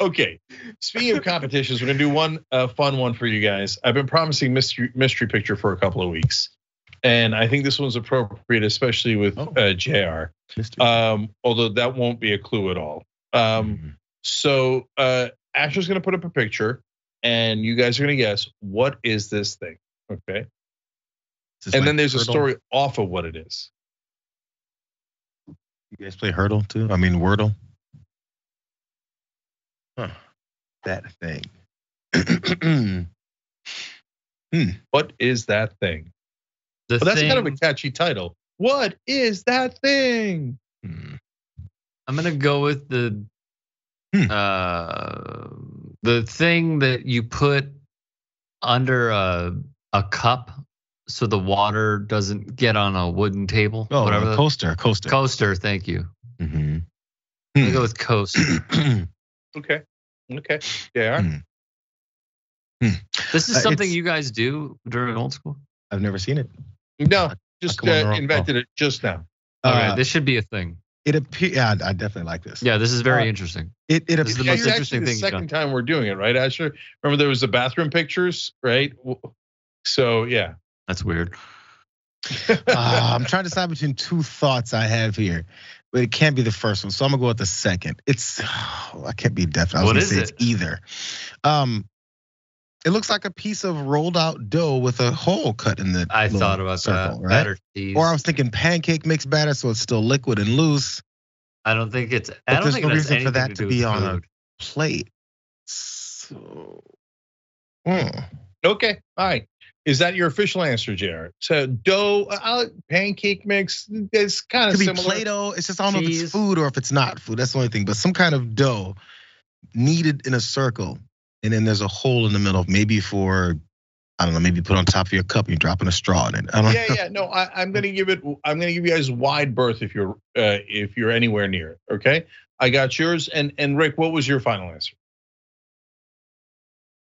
Okay. Speaking of competitions, we're gonna do one uh, fun one for you guys. I've been promising mystery mystery picture for a couple of weeks, and I think this one's appropriate, especially with Oh. uh, Jr. Um, although that won't be a clue at all. Um, so uh, Asher's gonna put up a picture, and you guys are gonna guess what is this thing. Okay. This And then there's a story off of what it is. You guys play Hurdle too? I mean Wordle. Huh. That thing. What is that thing? The Well, that's kind of a catchy title. What is that thing? Hmm. I'm gonna go with the Hmm. uh the thing that you put under a a cup so the water doesn't get on a wooden table. Oh, whatever a coaster, a coaster. coaster. Thank you. Mm-hmm. I'm gonna go with coaster. Okay. Okay. Yeah. Hmm. This is Uh, something it's- you guys do during old school. I've never seen it. No, just uh, they're all- invented it just now. Okay, Uh, this should be a thing. it appears. Yeah, I I definitely like this. Yeah, this is very uh, interesting. It it This is the most it's interesting actually the thing you've second time we're doing it, right, Asher? Remember there was the bathroom pictures, right? So yeah. That's weird. Ah, I'm trying to decide between two thoughts I have here, but it can't be the first one. So I'm gonna go with the second. It's I can't be definite. I was What gonna say it? it's either. Um, it looks like a piece of rolled out dough with a hole cut in the. I thought about circle, that. right? Batter cheese. Or I was thinking pancake mix batter, so it's still liquid and loose. I don't think it's. I But don't there's think no it reason for that to, to be with on a- Plate. So. Hmm. Okay. All right. Is that your official answer, Jared? So dough, uh, pancake mix, it's kind It of could be similar. Play-Doh. It's just I don't know if it's food or if it's not food. That's the only thing. But some kind of dough kneaded in a circle, and then there's a hole in the middle, maybe for I don't know, maybe put on top of your cup and you're dropping a straw in it. I don't yeah, yeah. No, I, I'm gonna give it. I'm gonna give you guys wide berth if you're uh, if you're anywhere near it. Okay. I got yours. And and Rick, what was your final answer?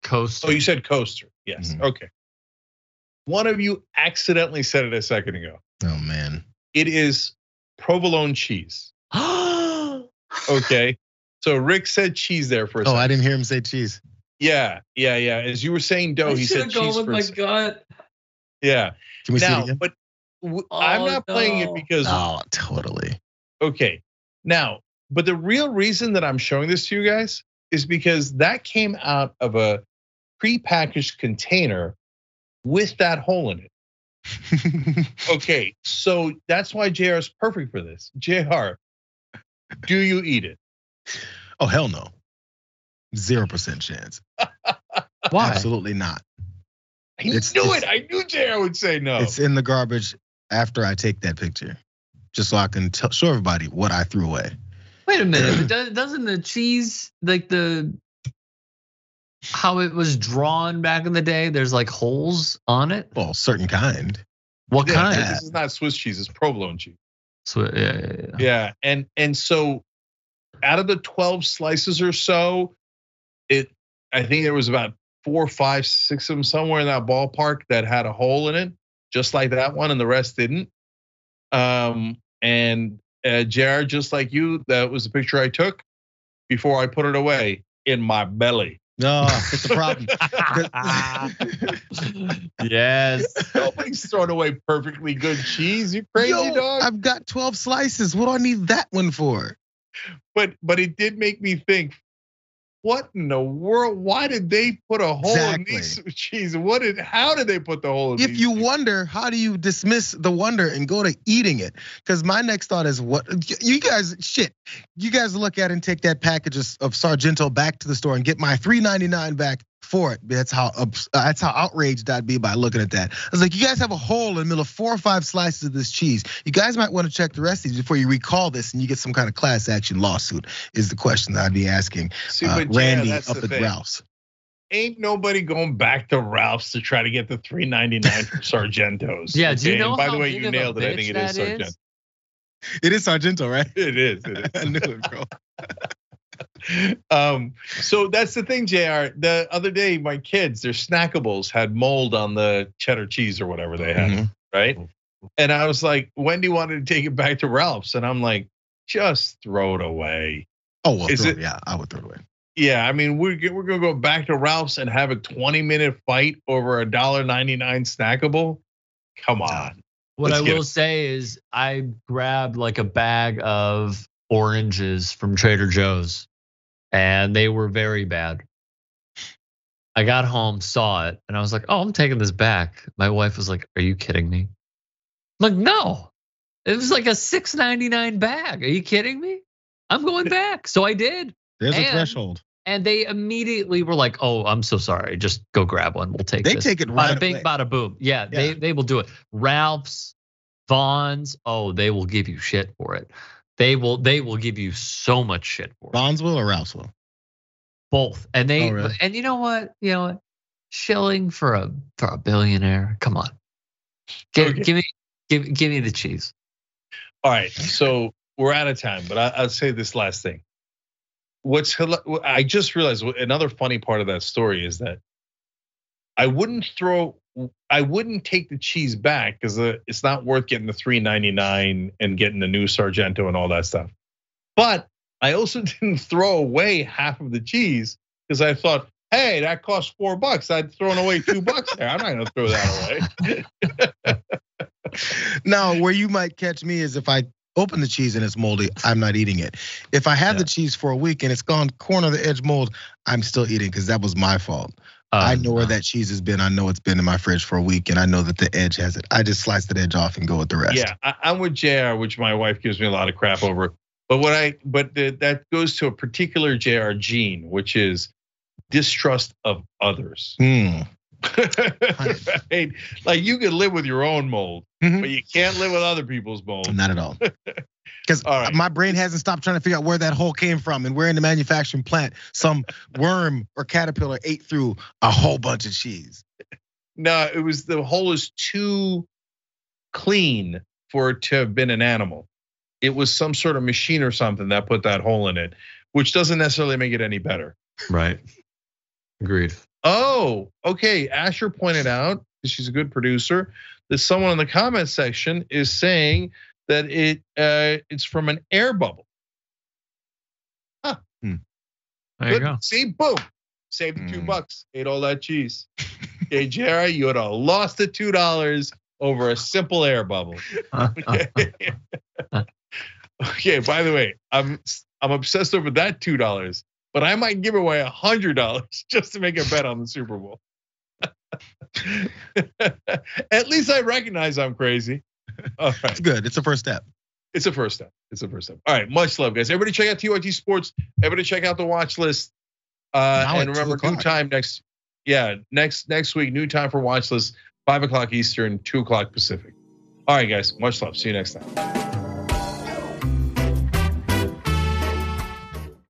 Coaster. Oh, you said coaster. Yes. Mhm. Okay. One of you accidentally said it a second ago. Oh man. It is provolone cheese. Oh okay. So Rick said cheese there for a Oh, second. I didn't hear him say cheese. Yeah, yeah, yeah. As you were saying dough, he said cheese for a second. gut. Yeah. Can we see it again? but I'm Oh, not playing it because Oh, totally. okay. Now, but the real reason that I'm showing this to you guys is because that came out of a prepackaged container with that hole in it. Okay, so that's why JR is perfect for this. JR, do you eat it? oh hell no. Zero percent chance. Why? Absolutely not. I It's- knew it's- it. I knew JR would say no. It's in the garbage after I take that picture, just so I can tell, show everybody what I threw away. Wait a minute. but Doesn't the cheese like the how it was drawn back in the day? There's like holes on it. Well, certain kind. What Yeah, kind? This is not Swiss cheese. It's provolone cheese. So, yeah, yeah, yeah. Yeah, and and so out of the twelve slices or so, it I think there was about four, five, six of them somewhere in that ballpark that had a hole in it, just like that one, and the rest didn't. Um, and uh, Jared, just like you, that was the picture I took before I put it away in my belly. No, it's the problem. yes. Nobody's throwing away perfectly good cheese. You crazy Yo, dog? I've got 12 slices. What do I need that one for? but but it did make me think what in the world why did they put a hole in these cheese what did how did they put the hole in If these you things? wonder, how do you dismiss the wonder and go to eating it? Because my next thought is what you guys shit. You guys look at and take that package of of Sargento back to the store and get my $3.99 back for it. That's how uh, that's how outraged I'd be by looking at that. I was like, you guys have a hole in the middle of four or five slices of this cheese. You guys might want to check the rest of these before you recall this and you get some kind of class action lawsuit. Is the question that I'd be asking See, uh, but yeah, Randy up at thing. Ralph's. ain't nobody going back to Ralph's to try to get the 3.99 from Sargento's Yeah, do you know And by how the way you nailed it I think it is that Sargento is? It is Sargento, right? it is it is I knew it, bro. um, so that's the thing, Jayar The other day, my kids, their snackables had mold on the cheddar cheese or whatever they had, Mhm. right? And I was like, Wendy wanted to take it back to Ralph's, and I'm like, just throw it away. Oh well, Is it- it, yeah, I would throw it away. Yeah, I mean, we're we're gonna go back to Ralph's and have a 20 minute fight over a dollar 99 snackable. Come on. What Let's I will it. say is I grabbed like a bag of oranges from Trader Joe's and they were very bad. I got home, saw it, and I was like, "Oh, I'm taking this back." My wife was like, "Are you kidding me?" I'm like, "No." It was like a 6.99 bag. Are you kidding me? I'm going back. So I did. There's a threshold. And they immediately were like, "Oh, I'm so sorry. Just go grab one. We'll take it. They this." take it Bada right bing, away. bada boom. Yeah, they Yeah. they will do it. Ralph's, Vons. Oh, they will give you shit for it. They will they will give you so much shit for it. Vonsville or Ralphsville? Both. And they Oh, really? and you know what? You know what? Shilling for a for a billionaire. Come on. Give, Okay. give me give give me the cheese. All right, so we're out of time, but I, I'll say this last thing. What's I just realized another funny part of that story is that I wouldn't throw, I wouldn't take the cheese back because uh, it's not worth getting the three ninety nine and getting the new Sargento and all that stuff. But I also didn't throw away half of the cheese because I thought, hey, that cost four bucks. I'd thrown away two bucks there. I'm not gonna throw that away. Now, where you might catch me is if I open the cheese and it's moldy, I'm not eating it. If I have Yeah. the cheese for a week and it's gone corner of the edge mold, I'm still eating because that was my fault. I Um, know where that cheese has been. I know it's been in my fridge for a week, and I know that the edge has it. I just slice the edge off and go with the rest. Yeah, I, I'm with Jayar, which my wife gives me a lot of crap over. But what I but the, that goes to a particular Jayar gene, which is distrust of others. Hmm. right? Like you can live with your own mold, Mhm. but you can't live with other people's mold. Not at all. Because All right. my brain hasn't stopped trying to figure out where that hole came from and where in the manufacturing plant some worm or caterpillar ate through a whole bunch of cheese. No, it was the hole is too clean for it to have been an animal. It was some sort of machine or something that put that hole in it, which doesn't necessarily make it any better. Right. Agreed. Oh, okay. Asher pointed out, she's a good producer, that someone in the comment section is saying that it uh, it's from an air bubble. Huh. There Good. you go. See, boom, saved the two Mm. bucks, ate all that cheese. Okay, Jerry, you would have lost the two dollars over a simple air bubble. Okay. okay. By the way, I'm I'm obsessed over that two dollars, but I might give away a hundred dollars just to make a bet on the Super Bowl. At least I recognize I'm crazy. All right. It's good. It's a first step. It's a first step. It's a first step. All right, much love, guys. Everybody check out TYT Sports. Everybody check out the watch list. Uh, Now and remember, new time next. Yeah, next next week, new time for watch list. Five o'clock Eastern, two o'clock Pacific. All right, guys. Much love. See you next time.